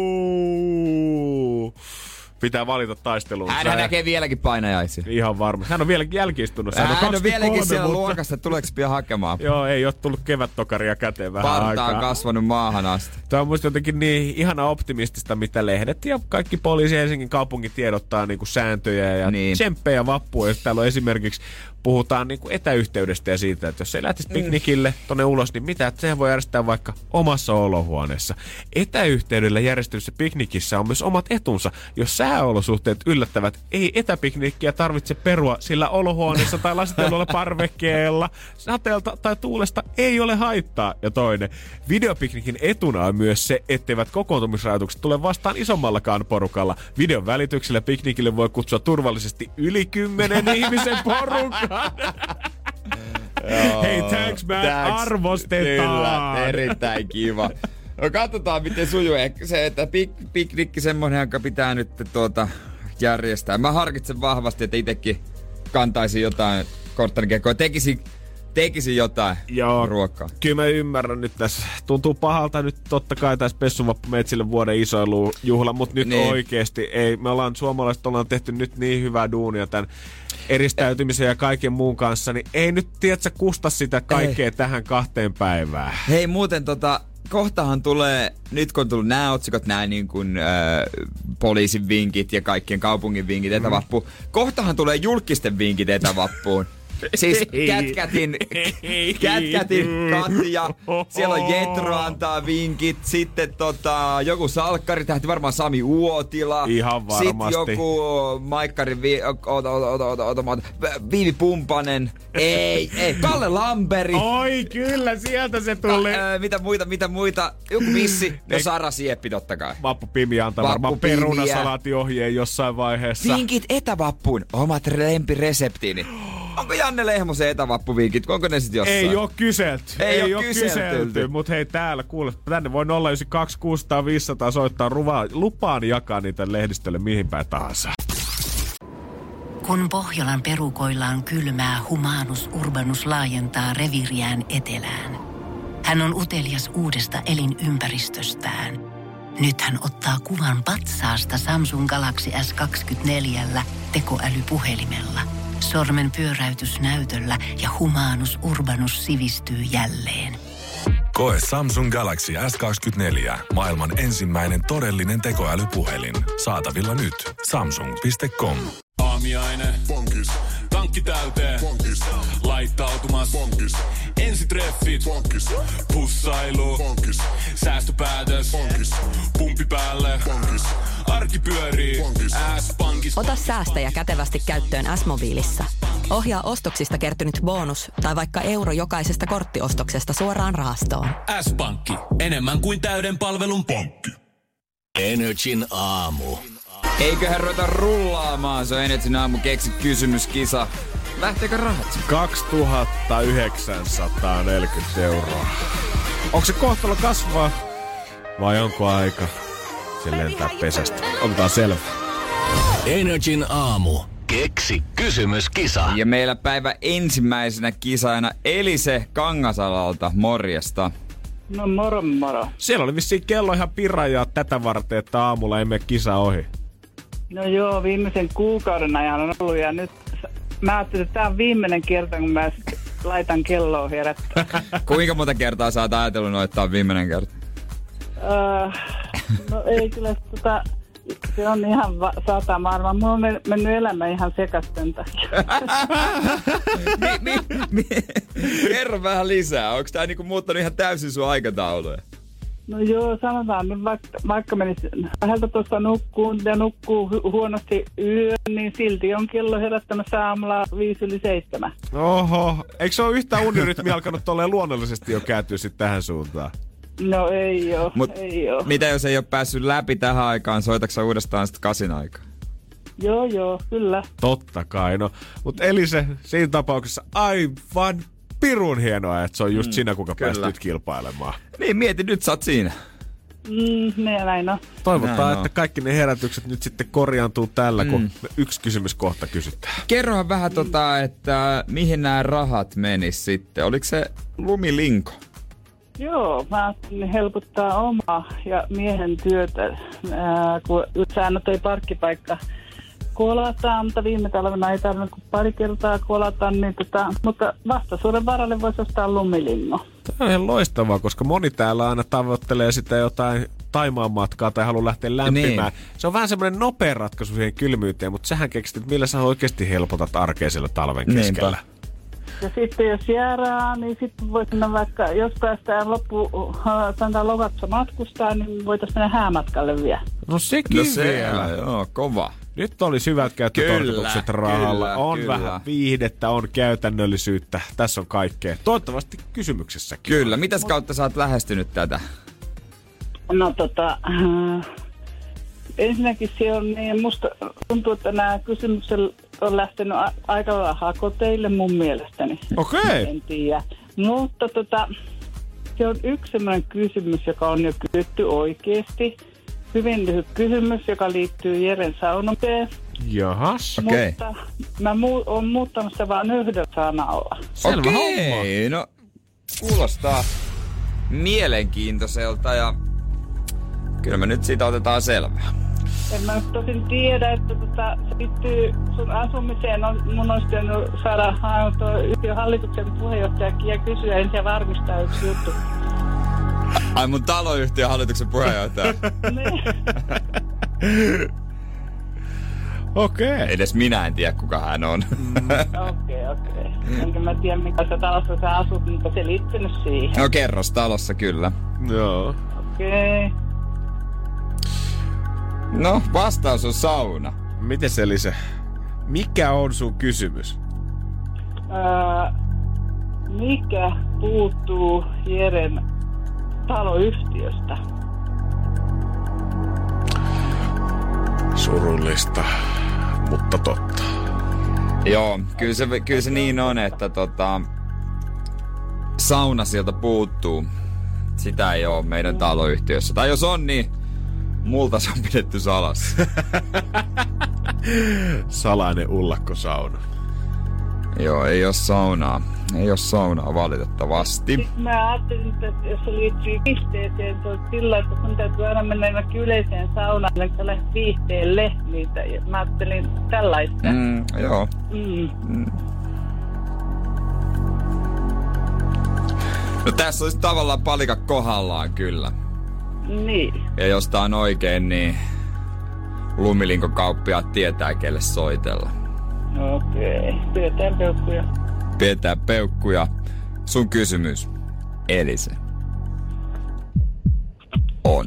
[SPEAKER 3] Pitää valita taisteluun.
[SPEAKER 2] Hän näkee vieläkin painajaisia.
[SPEAKER 3] Ihan varma. Hän on vieläkin jälkiistunut.
[SPEAKER 2] Hän, Hän on, on vieläkin siellä mutta... luokassa, tuleeko pian hakemaan.
[SPEAKER 3] Joo, ei ole tullut kevättokaria käteen vähän
[SPEAKER 2] Parta
[SPEAKER 3] aikaa.
[SPEAKER 2] on kasvanut maahan asti.
[SPEAKER 3] Tämä on musta jotenkin niin ihana optimistista, mitä lehdet ja kaikki poliisi Helsingin kaupunki tiedottaa niin kuin sääntöjä ja niin. tsemppejä vappua. Jos täällä on esimerkiksi puhutaan niin kuin etäyhteydestä ja siitä, että jos se lähtisi mm. piknikille tonne ulos, niin mitä, että sehän voi järjestää vaikka omassa olohuoneessa. Etäyhteydellä järjestetyssä piknikissä on myös omat etunsa. Jos sääolosuhteet yllättävät, ei etäpiknikkiä tarvitse perua, sillä olohuoneessa tai lasitellulla parvekkeella sateelta tai tuulesta ei ole haittaa. Ja toinen, videopiknikin etuna on myös se, etteivät kokoontumisrajoitukset tule vastaan isommallakaan porukalla. Videon välityksellä piknikille voi kutsua turvallisesti yli kymmenen ihmisen Hei, thanks man, thanks. arvostetaan.
[SPEAKER 2] Kyllä, erittäin kiva. No katsotaan miten sujuu. Ehkä se, että pik, piknikki semmonen, joka pitää nyt tuota järjestää. Mä harkitsen vahvasti, että itekin kantaisin jotain korttarikekkoa. Tekisin tekisi jotain
[SPEAKER 3] Joo,
[SPEAKER 2] ruokaa.
[SPEAKER 3] Kyllä mä ymmärrän nyt tässä. Tuntuu pahalta nyt totta kai tässä Pessuvappu Metsille vuoden isoilu juhla, mutta nyt
[SPEAKER 2] Niin.
[SPEAKER 3] oikeesti ei. Me ollaan suomalaiset ollaan tehty nyt niin hyvää duunia tämän eristäytymisen ja kaiken muun kanssa, niin ei nyt tiedätkö kusta sitä kaikkea ei. tähän kahteen päivään.
[SPEAKER 2] Hei muuten tota, kohtahan tulee, nyt kun on tullut nämä otsikot, nämä niin kuin, äh, poliisin vinkit ja kaikkien kaupungin vinkit etävappuun. Kohtahan tulee julkisten vinkit etävappuun. Siis kätkätin, kätkätin Katja, siellä on Jetro antaa vinkit, sitten tota, joku salkkari tähti, varmaan Sami Uotila.
[SPEAKER 3] Ihan varmasti.
[SPEAKER 2] Sitten joku Maikkari, vi, ota, ota, ota, ota, ota, Viivi Pumpanen, ei, ei, Kalle Lamberi.
[SPEAKER 3] Oi, kyllä, sieltä se tuli.
[SPEAKER 2] Ää, mitä muita, mitä muita? Joku missi. No. Sara Sieppi totta kai.
[SPEAKER 3] Vappu Pimi antaa
[SPEAKER 2] Vappu
[SPEAKER 3] varmaan perunasalaatiohjeen jossain vaiheessa.
[SPEAKER 2] Vinkit etävappuun. Omat lempireseptiini. Onko Janne Lehmosen etävappuvinkit? Onko ne sit jossain?
[SPEAKER 3] Ei oo kyselty.
[SPEAKER 2] Ei
[SPEAKER 3] Ei
[SPEAKER 2] oo
[SPEAKER 3] oo
[SPEAKER 2] kyselty.
[SPEAKER 3] kyselty. Mut hei täällä kuule, tänne voi 092 600 500 soittaa ruvaa, lupaan jakaa niitä lehdistölle mihin päin tahansa.
[SPEAKER 4] Kun Pohjolan perukoillaan kylmää, humanus urbanus laajentaa reviriään etelään. Hän on utelias uudesta elinympäristöstään. Nyt hän ottaa kuvan patsaasta Samsung Galaxy S24 tekoälypuhelimella. Sormen pyöräytys näytöllä ja humanus urbanus sivistyy jälleen.
[SPEAKER 5] Koe Samsung Galaxy S24. Maailman ensimmäinen todellinen tekoälypuhelin. Saatavilla nyt. Samsung.com.
[SPEAKER 6] Aamiaine. Bonkis. Tankki täyteen. Bonkis. Laittautumas. Bonkis. Ensitreffit. Bonkis. Pussailu. Bonkis. Säästöpäätös. Bonkis. Pumpi päälle. Bonkis. Arki pyörii. S-pankis.
[SPEAKER 7] Ota säästäjä kätevästi käyttöön S-mobiilissa. Ohjaa ostoksista kertynyt bonus tai vaikka euro jokaisesta korttiostoksesta suoraan rahastoon.
[SPEAKER 6] S-pankki. Enemmän kuin täyden palvelun pankki.
[SPEAKER 1] Energin aamu.
[SPEAKER 2] Eiköhän ruveta rullaamaan. Se on Energin aamu keksi kysymyskisa. Lähteekö rahat?
[SPEAKER 3] 2940 euroa. Onko se kohtalo kasvaa vai onko aika se lentää pesästä? Otetaan selvä.
[SPEAKER 1] Energin aamu. Keksi kysymyskisa.
[SPEAKER 2] Ja meillä päivä ensimmäisenä kisaina Elise Kangasalalta. Morjesta.
[SPEAKER 8] No moro moro.
[SPEAKER 3] Siellä oli vissiin kello ihan pirajaa tätä varten, että aamulla ei mene kisa ohi.
[SPEAKER 8] No joo, viimeisen kuukauden ajan on ollut ja nyt mä ajattelin, että tämä on viimeinen kerta, kun mä laitan kelloa herättää.
[SPEAKER 2] Kuinka monta kertaa sä oot ajatellut, no, että tää on viimeinen kerta?
[SPEAKER 8] öö, no ei kyllä tota, se on ihan va- sata maailmaa. Mulla on men- mennyt elämä ihan sekasten takia.
[SPEAKER 2] mi, mi, mi, kerro vähän lisää. Onko tää niinku muuttanut ihan täysin sun aikatauluja?
[SPEAKER 8] No joo, sanotaan nyt vaikka, vaikka menisi läheltä tuosta nukkuun ja nukkuu hu- huonosti yön, niin silti on kello herättämässä aamulla viisi yli seitsemän.
[SPEAKER 3] Oho, eikö se ole yhtään unirytmi alkanut tolleen luonnollisesti jo kääntyä sit tähän suuntaan?
[SPEAKER 8] No ei oo,
[SPEAKER 2] Mut
[SPEAKER 8] ei oo.
[SPEAKER 2] mitä jos ei ole päässyt läpi tähän aikaan, soitaksa uudestaan sitten kasin aikaa?
[SPEAKER 8] Joo, joo, kyllä.
[SPEAKER 3] Totta kai, no. Mutta Elise, siinä tapauksessa aivan pirun hienoa, että se on just mm, sinä, kuka
[SPEAKER 2] kyllä.
[SPEAKER 3] pääsit nyt kilpailemaan.
[SPEAKER 2] Niin, mieti, nyt sä oot siinä.
[SPEAKER 8] Mm, ne näin on.
[SPEAKER 3] Toivotaan,
[SPEAKER 2] Näin
[SPEAKER 3] että
[SPEAKER 2] on.
[SPEAKER 3] kaikki ne herätykset nyt sitten korjaantuu tällä, kun me yksi kysymys kohta kysytään.
[SPEAKER 2] Kerrohan vähän tota, että mihin nämä rahat menis sitten. Oliko se lumilinko?
[SPEAKER 8] Joo, mä ajattelin helpottaa omaa ja miehen työtä, ää, kun säännöt ei parkkipaikka kolataan, mutta viime talvena ei tarvinnut kuin pari kertaa kolata, niin tota, mutta vastaisuuden varalle voisi ostaa lumilingo.
[SPEAKER 3] Tämä on ihan loistavaa, koska moni täällä aina tavoittelee sitä jotain Taimaan matkaa tai haluaa lähteä lämpimään. Niin. Se on vähän semmoinen nopea ratkaisu siihen kylmyyteen, mutta sähän keksit, että millä sä oikeasti helpotat arkea siellä talven
[SPEAKER 2] Niinpä.
[SPEAKER 8] Ja sitten jos jääraa, niin sitten voisi mennä vaikka, jos päästään loppu, sanotaan lokassa matkustaa, niin voitaisiin mennä häämatkalle vielä.
[SPEAKER 3] No sekin
[SPEAKER 2] No se,
[SPEAKER 3] vielä.
[SPEAKER 2] joo, kova.
[SPEAKER 3] Nyt oli syvät käyttötarkoitukset rahalla.
[SPEAKER 2] kyllä,
[SPEAKER 3] on
[SPEAKER 2] kyllä.
[SPEAKER 3] vähän viihdettä, on käytännöllisyyttä. Tässä on kaikkea. Toivottavasti kysymyksessäkin.
[SPEAKER 2] Kyllä, mitäs kautta sä oot lähestynyt tätä?
[SPEAKER 8] No tota, ensinnäkin se on niin, musta tuntuu, että nämä kysymykset on lähtenyt a- aika lailla hakoteille mun mielestäni.
[SPEAKER 3] Okei.
[SPEAKER 8] En tiedä. Mutta tota, se on yksi sellainen kysymys, joka on jo kysytty oikeasti. Hyvin lyhyt kysymys, joka liittyy Jeren saunomiseen.
[SPEAKER 3] Jahas.
[SPEAKER 2] Okei.
[SPEAKER 8] Mutta mä mu- oon muuttanut sitä vain yhdellä sanalla.
[SPEAKER 3] Selvä
[SPEAKER 2] Okei, no kuulostaa mielenkiintoiselta ja kyllä me nyt siitä otetaan selvää.
[SPEAKER 8] En mä tosin tiedä, että tota, se liittyy sun asumiseen. On, mun olisi pitänyt saada yhtiön hallituksen puheenjohtajakin ja kysyä ensin ja varmistaa yksi juttu.
[SPEAKER 2] Ai mun taloyhtiön hallituksen puheenjohtaja.
[SPEAKER 3] Okei.
[SPEAKER 2] Edes minä en tiedä, kuka hän on.
[SPEAKER 8] Okei, okei. Enkä mä tiedä, mikä se talossa sä asut, mutta se liittynyt siihen.
[SPEAKER 2] No kerrostalossa kyllä.
[SPEAKER 3] Joo.
[SPEAKER 8] Okei.
[SPEAKER 2] No, vastaus on sauna.
[SPEAKER 3] Miten se Elise? Mikä on sun kysymys?
[SPEAKER 8] Öö, mikä puuttuu Jeren taloyhtiöstä?
[SPEAKER 3] Surullista, mutta totta.
[SPEAKER 2] Joo, kyllä se, kyllä se niin on, että tota, sauna sieltä puuttuu. Sitä ei ole meidän taloyhtiössä. Tai jos on, niin multa se on pidetty salassa.
[SPEAKER 3] Salainen ullakkosauna.
[SPEAKER 2] Joo, ei ole saunaa. Ei ole saunaa valitettavasti.
[SPEAKER 8] Sitten mä ajattelin, että jos se liittyy viihteeseen, se on sillä, että sun täytyy aina mennä jonnekin yleiseen saunaan, eli sä lähdet viihteelle niitä. Ja mä ajattelin tällaista.
[SPEAKER 2] Mm, joo.
[SPEAKER 8] Mm.
[SPEAKER 2] No tässä olisi tavallaan palika kohdallaan kyllä.
[SPEAKER 8] Niin.
[SPEAKER 2] Ja jos tää on oikein, niin lumilinkokauppiaat tietää, kelle soitella.
[SPEAKER 8] Okei. Pidetään peukkuja.
[SPEAKER 2] Pidetään peukkuja. Sun kysymys, Elise. On.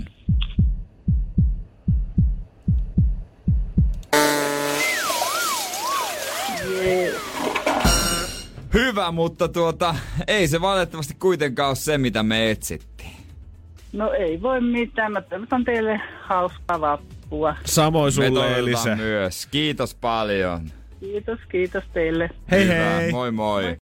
[SPEAKER 2] Hyvä, mutta tuota, ei se valitettavasti kuitenkaan ole se, mitä me etsittiin.
[SPEAKER 8] No ei voi mitään. Mä toivotan teille hauskaa vappua.
[SPEAKER 3] Samoin sulle Elise.
[SPEAKER 2] myös. Kiitos paljon.
[SPEAKER 8] Kiitos, kiitos teille.
[SPEAKER 3] Hei
[SPEAKER 2] Hyvä.
[SPEAKER 3] hei.
[SPEAKER 2] Moi moi.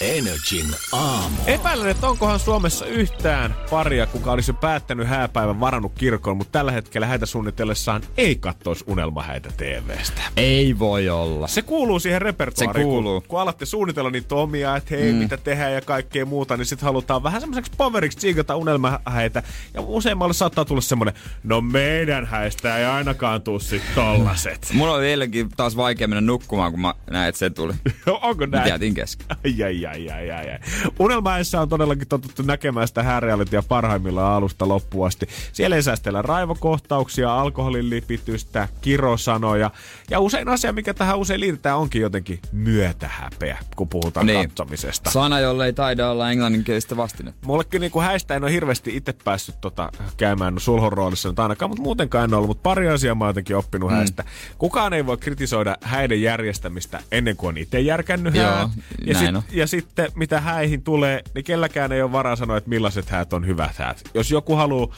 [SPEAKER 1] Energin aamu.
[SPEAKER 3] Epäilen, että onkohan Suomessa yhtään paria, kuka olisi jo päättänyt hääpäivän varannut kirkon, mutta tällä hetkellä häitä suunnitellessaan ei kattoisi unelmahäitä TVstä.
[SPEAKER 2] Ei voi olla.
[SPEAKER 3] Se kuuluu siihen repertuaariin.
[SPEAKER 2] Se kuuluu.
[SPEAKER 3] Kun, kun alatte suunnitella niitä omia, että hei, mm. mitä tehdään ja kaikkea muuta, niin sitten halutaan vähän semmoiseksi poveriksi tsiikata unelmahäitä. Ja useimmalle saattaa tulla semmoinen, no meidän häistä ei ainakaan tuu sit tollaset.
[SPEAKER 2] Mulla oli eilenkin taas vaikea mennä nukkumaan, kun mä näin, että se tuli.
[SPEAKER 3] Onko
[SPEAKER 2] Mä
[SPEAKER 3] näin?
[SPEAKER 2] jätin kesken.
[SPEAKER 3] Ai, ai, ai, ai, ai, ai. Unelmaessa on todellakin totuttu näkemään sitä häärealitya parhaimmillaan alusta loppuun asti. Siellä ei säästellä raivokohtauksia, alkoholin lipitystä, kirosanoja. Ja usein asia, mikä tähän usein liitetään, onkin jotenkin myötähäpeä, kun puhutaan niin. katsomisesta.
[SPEAKER 2] Sana, jolle ei taida olla englanninkielistä vastinetta.
[SPEAKER 3] Mullekin niinku häistä en ole hirveästi itse päässyt tota, käymään sulhon roolissa nyt ainakaan, mutta muutenkaan en ollut. Mutta pari asiaa mä oon jotenkin oppinut mm. häistä. Kukaan ei voi kritisoida häiden järjestämistä ennen kuin on itse järkännyt
[SPEAKER 2] Joo,
[SPEAKER 3] hää. Ja,
[SPEAKER 2] näin
[SPEAKER 3] sit,
[SPEAKER 2] on.
[SPEAKER 3] ja sitten mitä häihin tulee, niin kelläkään ei ole varaa sanoa, että millaiset häät on hyvät häät. Jos joku haluaa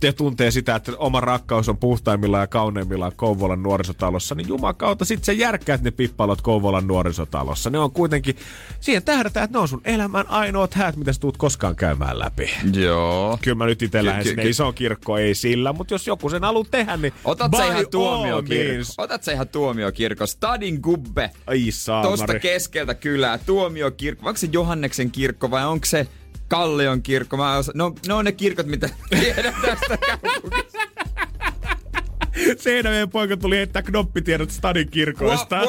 [SPEAKER 3] te tuntee sitä, että oma rakkaus on puhtaimmillaan ja kauneimmillaan Kouvolan nuorisotalossa, niin jumakauta sit sä järkkäät ne pippalot Kouvolan nuorisotalossa. Ne on kuitenkin, siihen tähdätään, että ne on sun elämän ainoat häät, mitä sä tuut koskaan käymään läpi.
[SPEAKER 2] Joo.
[SPEAKER 3] Kyllä mä nyt itse lähden sinne isoon kirkkoon, ei sillä, mutta jos joku sen haluaa tehdä, niin
[SPEAKER 2] Otat sä ihan
[SPEAKER 3] means.
[SPEAKER 2] Otat sä ihan tuomiokirkko. Stadin gubbe.
[SPEAKER 3] Ai
[SPEAKER 2] Tosta
[SPEAKER 3] saamari.
[SPEAKER 2] keskeltä kylää. Tuomiokirkko. Onko se Johanneksen kirkko vai onko se Kallion kirkko? Mä osa... no, ne on ne kirkot, mitä tiedän tästä.
[SPEAKER 3] Seinäjoen poika tuli heittää knoppitiedot Stadin kirkoista.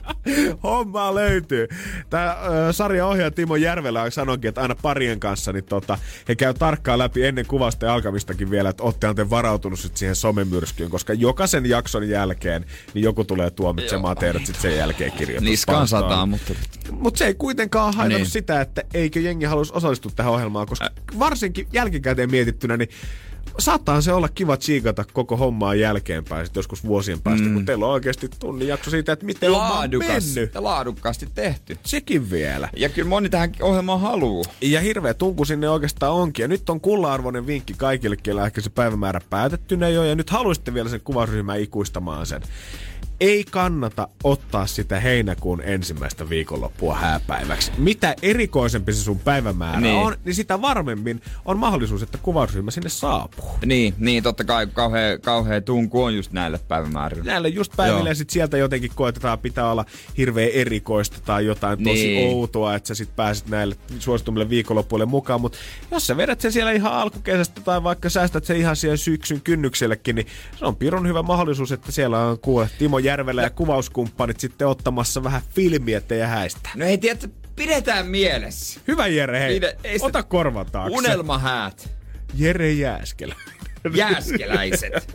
[SPEAKER 3] Hommaa löytyy. Tämä äh, sarjan ohjaaja Timo Järvelä sanonkin, että aina parien kanssa niin tota, he käy tarkkaan läpi ennen kuvasta ja alkamistakin vielä, että ootte te varautunut sit siihen somemyrskyyn, koska jokaisen jakson jälkeen niin joku tulee tuomitsemaan teidät sit sen jälkeen kirjoitus.
[SPEAKER 2] Niskaan sataa, mutta...
[SPEAKER 3] Mutta se ei kuitenkaan haitannut
[SPEAKER 2] Niin.
[SPEAKER 3] niin. sitä, että eikö jengi halus osallistua tähän ohjelmaan, koska varsinkin jälkikäteen mietittynä, niin saattaa se olla kiva tsiikata koko hommaa jälkeenpäin, sit joskus vuosien päästä, mm. kun teillä on oikeasti tunnin jakso siitä, että miten homma on
[SPEAKER 2] Laadukas
[SPEAKER 3] mennyt.
[SPEAKER 2] laadukkaasti tehty.
[SPEAKER 3] Sekin vielä.
[SPEAKER 2] Ja kyllä moni tähän ohjelmaan haluu.
[SPEAKER 3] Ja hirveä tunku sinne oikeastaan onkin. Ja nyt on kulla-arvoinen vinkki kaikille, kellä ehkä se päivämäärä päätettynä jo. Ja nyt haluaisitte vielä sen kuvausryhmän ikuistamaan sen. ei kannata ottaa sitä heinäkuun ensimmäistä viikonloppua hääpäiväksi. Mitä erikoisempi se sun päivämäärä
[SPEAKER 2] Niin.
[SPEAKER 3] on, niin sitä varmemmin on mahdollisuus, että kuvausryhmä sinne saapuu.
[SPEAKER 2] Niin, niin totta kai kauhea, kauhea tunku on just näille päivämäärille.
[SPEAKER 3] Näille just päiville
[SPEAKER 2] Joo.
[SPEAKER 3] ja sit sieltä jotenkin koetetaan pitää olla hirveän erikoista tai jotain tosi
[SPEAKER 2] Niin.
[SPEAKER 3] outoa, että sä sit pääset näille suositumille viikonloppuille mukaan. Mutta jos sä vedät sen siellä ihan alkukesästä tai vaikka säästät sen ihan siihen syksyn kynnyksellekin, niin se on pirun hyvä mahdollisuus, että siellä on kuule Timo Järvelä ja kuvauskumppanit sitten ottamassa vähän filmiä teidän häistä.
[SPEAKER 2] No hei, tiedätkö, pidetään mielessä.
[SPEAKER 3] Hyvä Jere, hei.
[SPEAKER 2] Pide- ei sitä-
[SPEAKER 3] Ota korvan taakse.
[SPEAKER 2] Unelmahäät.
[SPEAKER 3] Jere Jääskelä.
[SPEAKER 2] Jääskeläiset.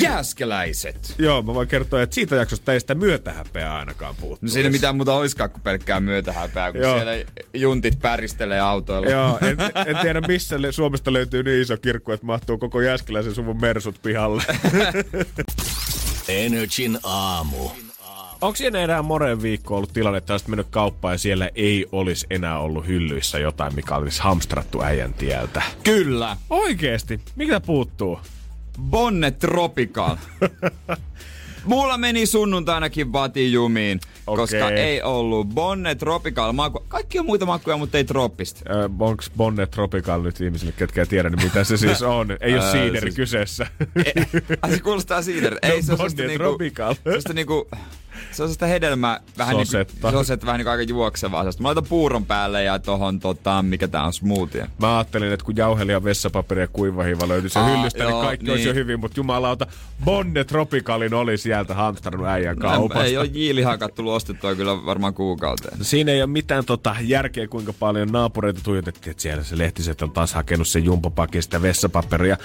[SPEAKER 2] Jääskeläiset.
[SPEAKER 3] Joo, mä voin kertoa, että siitä jaksosta ei sitä myötähäpeää ainakaan puuttuu.
[SPEAKER 2] No siinä mitään muuta oiskaan kuin pelkkää myötähäpää, kun
[SPEAKER 3] Joo.
[SPEAKER 2] siellä juntit päristelee autoilla.
[SPEAKER 3] Joo, en, en tiedä missä Suomesta löytyy niin iso kirkku, että mahtuu koko Jääskeläisen suvun mersut pihalle.
[SPEAKER 1] Energin aamu.
[SPEAKER 3] Onko siinä enää Moreen viikko ollut tilanne, että olisit mennyt kauppaan ja siellä ei olisi enää ollut hyllyissä jotain, mikä olisi hamstrattu äijän tieltä?
[SPEAKER 2] Kyllä.
[SPEAKER 3] Oikeesti? Mikä puuttuu?
[SPEAKER 2] Bonne Tropical. Mulla meni sunnuntainakin vati
[SPEAKER 3] Okei.
[SPEAKER 2] koska ei ollut Bonne Tropical maku. Kaikki on muita makuja, mutta ei troppista.
[SPEAKER 3] Ö, onks Bonnet Tropical nyt ihmisille, ketkä ei tiedä, niin mitä se siis on? Ei ole siideri
[SPEAKER 2] siis-
[SPEAKER 3] kyseessä.
[SPEAKER 2] Ai se kuulostaa siitä. Ei se on
[SPEAKER 3] Bonnet
[SPEAKER 2] niinku,
[SPEAKER 3] Tropical.
[SPEAKER 2] sellaista niinku, se on sellaista hedelmää, vähän
[SPEAKER 3] Sosetta.
[SPEAKER 2] niinku, sosetta, vähän niinku aika juoksevaa. Sellaista. Mä laitan puuron päälle ja tohon tota, mikä tää on, smoothie.
[SPEAKER 3] Mä ajattelin, että kun jauhelia, vessapaperi ja kuivahiiva löytyy se hyllystä, niin kaikki olisi jo
[SPEAKER 2] niin.
[SPEAKER 3] hyvin, mutta jumalauta, Bonnet Tropicalin oli sieltä hamstrannut äijän kaupasta.
[SPEAKER 2] Ei ole jiilihakat tullut ostettua kyllä varmaan kuukauteen.
[SPEAKER 3] No Siinä ei ole mitään tota järkeä, kuinka paljon naapureita tuijotettiin, että siellä se lehtiset on taas hakenut sen jumpapakin sitä vessapaperia.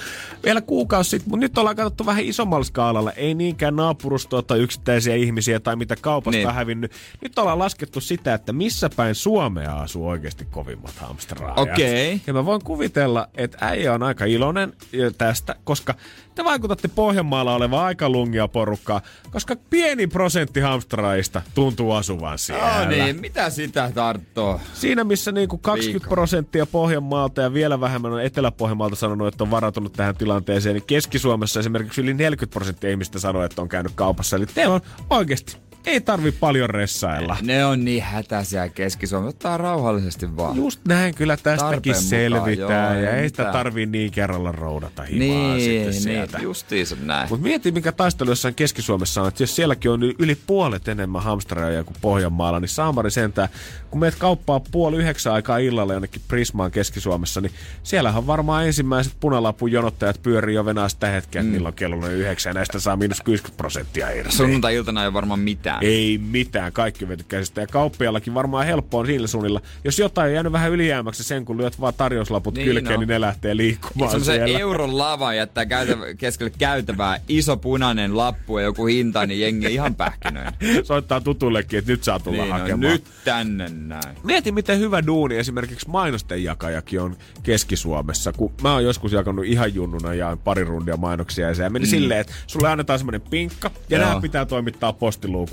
[SPEAKER 3] Vielä kuukausi sitten, mutta nyt ollaan katsottu vähän isommalla skaalalla. Ei niinkään naapurustoa tai yksittäisiä ihmisiä tai mitä kaupasta
[SPEAKER 2] Niin.
[SPEAKER 3] on hävinnyt. Nyt ollaan laskettu sitä, että missä päin Suomea asuu oikeasti kovimmat hamstraajat.
[SPEAKER 2] Okei.
[SPEAKER 3] Ja mä voin kuvitella, että äijä on aika iloinen tästä, koska te vaikutatte Pohjanmaalla oleva aika lungia porukkaa, koska pieni prosentti hamstraajista tuntuu asuvan siellä.
[SPEAKER 2] Oh, niin, mitä sitä tarttoo?
[SPEAKER 3] Siinä missä niinku 20
[SPEAKER 2] Viikko.
[SPEAKER 3] prosenttia Pohjanmaalta ja vielä vähemmän on Etelä-Pohjanmaalta sanonut, että on varautunut tähän tilanteeseen, niin Keski-Suomessa esimerkiksi yli 40 prosenttia ihmistä sanoo, että on käynyt kaupassa. Eli teillä on oikeasti, ei tarvi paljon ressailla.
[SPEAKER 2] Ne on niin hätäisiä keski Ottaa rauhallisesti vaan.
[SPEAKER 3] Just näin, kyllä tästäkin
[SPEAKER 2] mukaan,
[SPEAKER 3] selvitään
[SPEAKER 2] joo,
[SPEAKER 3] ja
[SPEAKER 2] ei
[SPEAKER 3] sitä tarvii niin kerralla roudata himaa
[SPEAKER 2] niin,
[SPEAKER 3] sitten
[SPEAKER 2] niin,
[SPEAKER 3] sieltä.
[SPEAKER 2] justiinsa näin.
[SPEAKER 3] Mutta mieti, mikä taistelu jossain Keski-Suomessa on, että jos sielläkin on yli puolet enemmän hamstraajia kuin Pohjanmaalla, niin saamari sentään, kun meet kauppaa puoli yhdeksän aikaa illalla jonnekin Prismaan Keski-Suomessa, niin siellähän varmaan ensimmäiset punalapun jonottajat pyörii jo venää sitä hetkeä, että milloin kello on yhdeksän ja näistä saa miinus 60 prosenttia irti.
[SPEAKER 2] Sunnuntai-iltana ei ole varmaan mitään.
[SPEAKER 3] Ei mitään, kaikki vety käsistä. Ja kauppiallakin varmaan helppoa on sillä suunnilla. Jos jotain on jäänyt vähän ylijäämäksi sen, kun lyöt vaan tarjouslaput
[SPEAKER 2] Niin
[SPEAKER 3] kylkeen,
[SPEAKER 2] on.
[SPEAKER 3] niin ne lähtee liikkumaan
[SPEAKER 2] Semmoisen
[SPEAKER 3] siellä.
[SPEAKER 2] euron lava jättää käytävä, keskelle käytävää, iso punainen lappu ja joku hinta, niin jengi ihan pähkinöin.
[SPEAKER 3] Soittaa tutullekin, että nyt saa tulla
[SPEAKER 2] niin, no,
[SPEAKER 3] hakemaan.
[SPEAKER 2] nyt tänne näin.
[SPEAKER 3] Mieti, miten hyvä duuni esimerkiksi mainosten jakajakin on Keski-Suomessa. Kun mä oon joskus jakanut ihan junnuna ja pari rundia mainoksia ja se meni mm. silleen, että sulle annetaan semmoinen pinkka ja
[SPEAKER 2] Joo.
[SPEAKER 3] nämä pitää toimittaa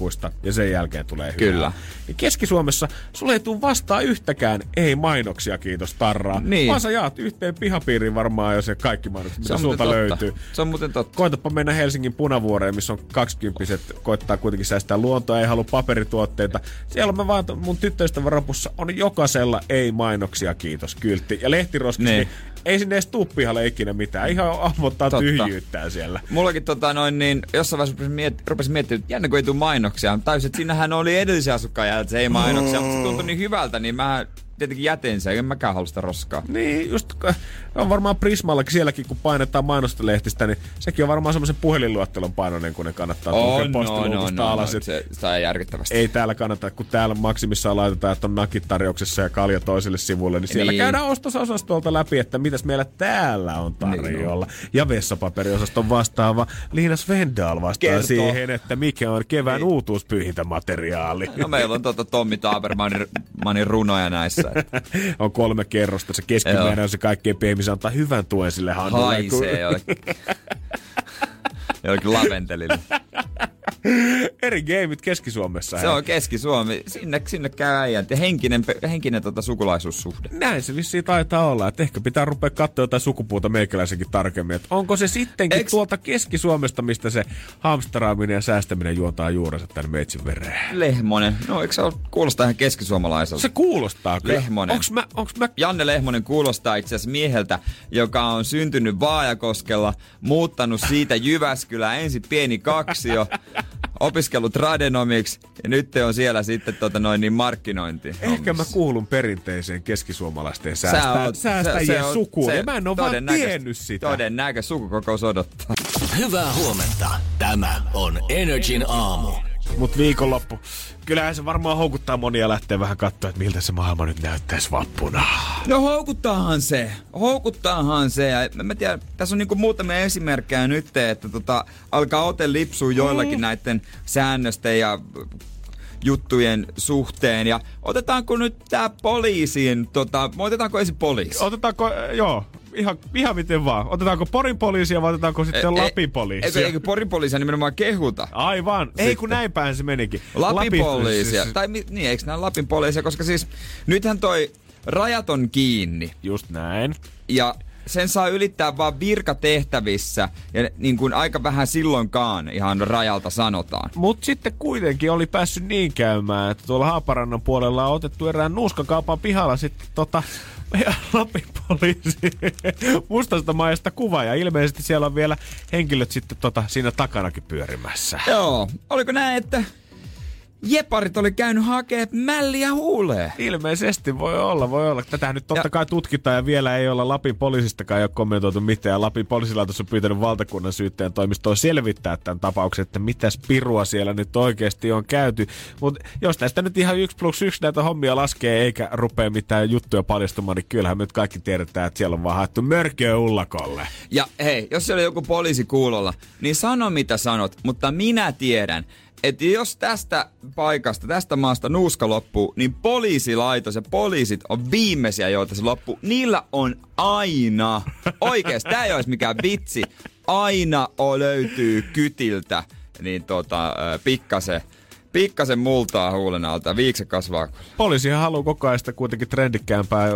[SPEAKER 3] postiluukuista ja sen jälkeen tulee hyvä.
[SPEAKER 2] Kyllä.
[SPEAKER 3] Niin Keski-Suomessa sulle ei tule vastaan yhtäkään ei mainoksia, kiitos Tarraa.
[SPEAKER 2] Niin.
[SPEAKER 3] Vaan sä jaat yhteen pihapiiriin varmaan jo se kaikki mainokset, mitä sulta löytyy.
[SPEAKER 2] Se on muuten totta.
[SPEAKER 3] Koitapa mennä Helsingin punavuoreen, missä on 20 koittaa kuitenkin säästää luontoa, ei halua paperituotteita. Siellä mä vaan, mun tyttöystävän rapussa on jokaisella ei mainoksia, kiitos, kyltti. Ja lehtiroskissa, niin.
[SPEAKER 2] Niin.
[SPEAKER 3] ei sinne edes tuu pihalle ikinä mitään. Ihan ammottaa tyhjyyttään siellä.
[SPEAKER 2] Mullakin tota noin, niin jossain vaiheessa rupesin, miet- rupesin miettimään, että jännä kun ei tule mainoksia. Täysin, että siinähän oli edellisen asukkaan jälkeen, että se ei mainoksia, mutta se tuntui niin hyvältä, niin mä tietenkin jätin sen, en mäkään halua sitä roskaa.
[SPEAKER 3] Niin, just on varmaan Prismallakin sielläkin, kun painetaan mainostalehtistä, niin sekin on varmaan semmoisen puhelinluettelon painoinen, kun ne kannattaa tukea
[SPEAKER 2] On, no, no, no,
[SPEAKER 3] alas.
[SPEAKER 2] no, se, sitä ei järkyttävästi.
[SPEAKER 3] ei täällä kannata, kun täällä maksimissaan laitetaan, että on nakit tarjouksessa ja kalja toiselle sivulle, niin siellä
[SPEAKER 2] Niin.
[SPEAKER 3] käydään ostososastolta läpi, että mitäs meillä täällä on tarjolla. Ja vessapaperiosaston vastaava Liinas Vendaal vastaa
[SPEAKER 2] Kertoo.
[SPEAKER 3] siihen, että mikä on kevään
[SPEAKER 2] Niin.
[SPEAKER 3] uutuuspyyhintämateriaali.
[SPEAKER 2] No meillä on tota Tommi Tabermanin manin runoja näissä. Että
[SPEAKER 3] on kolme kerrosta, se keskimmäinen on se kaikkein pehmin, se antaa hyvän tuen sille handulle.
[SPEAKER 2] Haisee jollekin, jollekin laventelille.
[SPEAKER 3] Eri gameit Keski-Suomessa.
[SPEAKER 2] Se on Keski-Suomi. Sinne, sinne käy äijät. Ja henkinen, henkinen tota, sukulaisuussuhde.
[SPEAKER 3] Näin se vissiin taitaa olla, että ehkä pitää rupea katsoa jotain sukupuuta meikäläisenkin tarkemmin. Että onko se sittenkin
[SPEAKER 2] Eks-
[SPEAKER 3] tuolta Keski-Suomesta, mistä se hamsteraaminen ja säästäminen juontaa juurensa tänne meitsin vereen?
[SPEAKER 2] Lehmonen. No eikö se ole, kuulostaa ihan keskisuomalaiselta?
[SPEAKER 3] Se kuulostaa kyllä.
[SPEAKER 2] Lehmonen.
[SPEAKER 3] Onks mä, onks mä
[SPEAKER 2] Janne Lehmonen kuulostaa itse asiassa mieheltä, joka on syntynyt Vaajakoskella, muuttanut siitä Jyväskylään, ensin pieni kaksio, opiskellut radenomiksi ja nyt on siellä sitten tota noin niin markkinointi.
[SPEAKER 3] Ehkä mä kuulun perinteiseen keskisuomalaisten säästä, säästäjien
[SPEAKER 2] se
[SPEAKER 3] sukuun.
[SPEAKER 2] se
[SPEAKER 3] ja mä en oo vaan tiennyt sitä.
[SPEAKER 2] Todennäköisesti sukukokous odottaa.
[SPEAKER 1] Hyvää huomenta. Tämä on Energin aamu.
[SPEAKER 3] Mut viikonloppu. Kyllähän se varmaan houkuttaa monia lähteä vähän katsoa, että miltä se maailma nyt näyttäisi vappuna.
[SPEAKER 2] No houkuttaahan se. Houkuttaahan se. Ja mä, mä tiedän, tässä on niinku muutamia esimerkkejä nyt, että tota, alkaa ote lipsua joillakin näiden säännösten ja juttujen suhteen. Ja otetaanko nyt tää poliisiin, tota, otetaanko ensin poliisi?
[SPEAKER 3] Otetaanko, joo, ihan, ihan miten vaan. Otetaanko Porin poliisia vai otetaanko sitten
[SPEAKER 2] E- e-
[SPEAKER 3] Lapin
[SPEAKER 2] Eikö,
[SPEAKER 3] poliisia?
[SPEAKER 2] eikö Porin poliisia nimenomaan kehuta?
[SPEAKER 3] Aivan. Ei kun näin päin se menikin.
[SPEAKER 2] Lapin
[SPEAKER 3] Lapin-
[SPEAKER 2] poliisia.
[SPEAKER 3] siis-
[SPEAKER 2] Tai niin, eikö nämä Lapin poliisia? Koska siis nythän toi rajat on kiinni.
[SPEAKER 3] Just näin.
[SPEAKER 2] ja sen saa ylittää vaan virkatehtävissä ja niin kuin aika vähän silloinkaan ihan rajalta sanotaan.
[SPEAKER 3] Mut sitten kuitenkin oli päässyt niin käymään, että tuolla Haaparannan puolella on otettu erään nuuskakaupan pihalla sitten tota Lapin poliisi mustasta maista kuva ja ilmeisesti siellä on vielä henkilöt sitten tota siinä takanakin pyörimässä.
[SPEAKER 2] Joo, oliko näin, että jeparit oli käynyt hakee mälliä huuleen?
[SPEAKER 3] Ilmeisesti voi olla, voi olla. Tätä nyt totta
[SPEAKER 2] Ja-
[SPEAKER 3] kai tutkitaan ja vielä ei olla Lapin poliisistakaan ei ole kommentoitu mitään. Ja Lapin poliisilaitos on pyytänyt valtakunnan syyttäjän toimistoon selvittää tämän tapauksen, että mitäs pirua siellä nyt oikeasti on käyty. Mutta jos tästä nyt ihan yksi plus yksi näitä hommia laskee eikä rupea mitään juttuja paljastumaan, niin kyllähän me nyt kaikki tiedetään, että siellä on vaan haettu mörköä ullakolle.
[SPEAKER 2] Ja hei, jos siellä on joku poliisi kuulolla, niin sano mitä sanot, mutta minä tiedän, että jos tästä paikasta, tästä maasta nuuska loppuu, niin poliisilaitos ja poliisit on viimeisiä, joita se loppuu. Niillä on aina, oikeesti, tää ei olisi mikään vitsi, aina löytyy kytiltä, niin tota, pikkasen, pikkasen multaa huulen alta, viikse kasvaa.
[SPEAKER 3] Poliisihan haluaa koko ajan sitä kuitenkin trendikkäämpää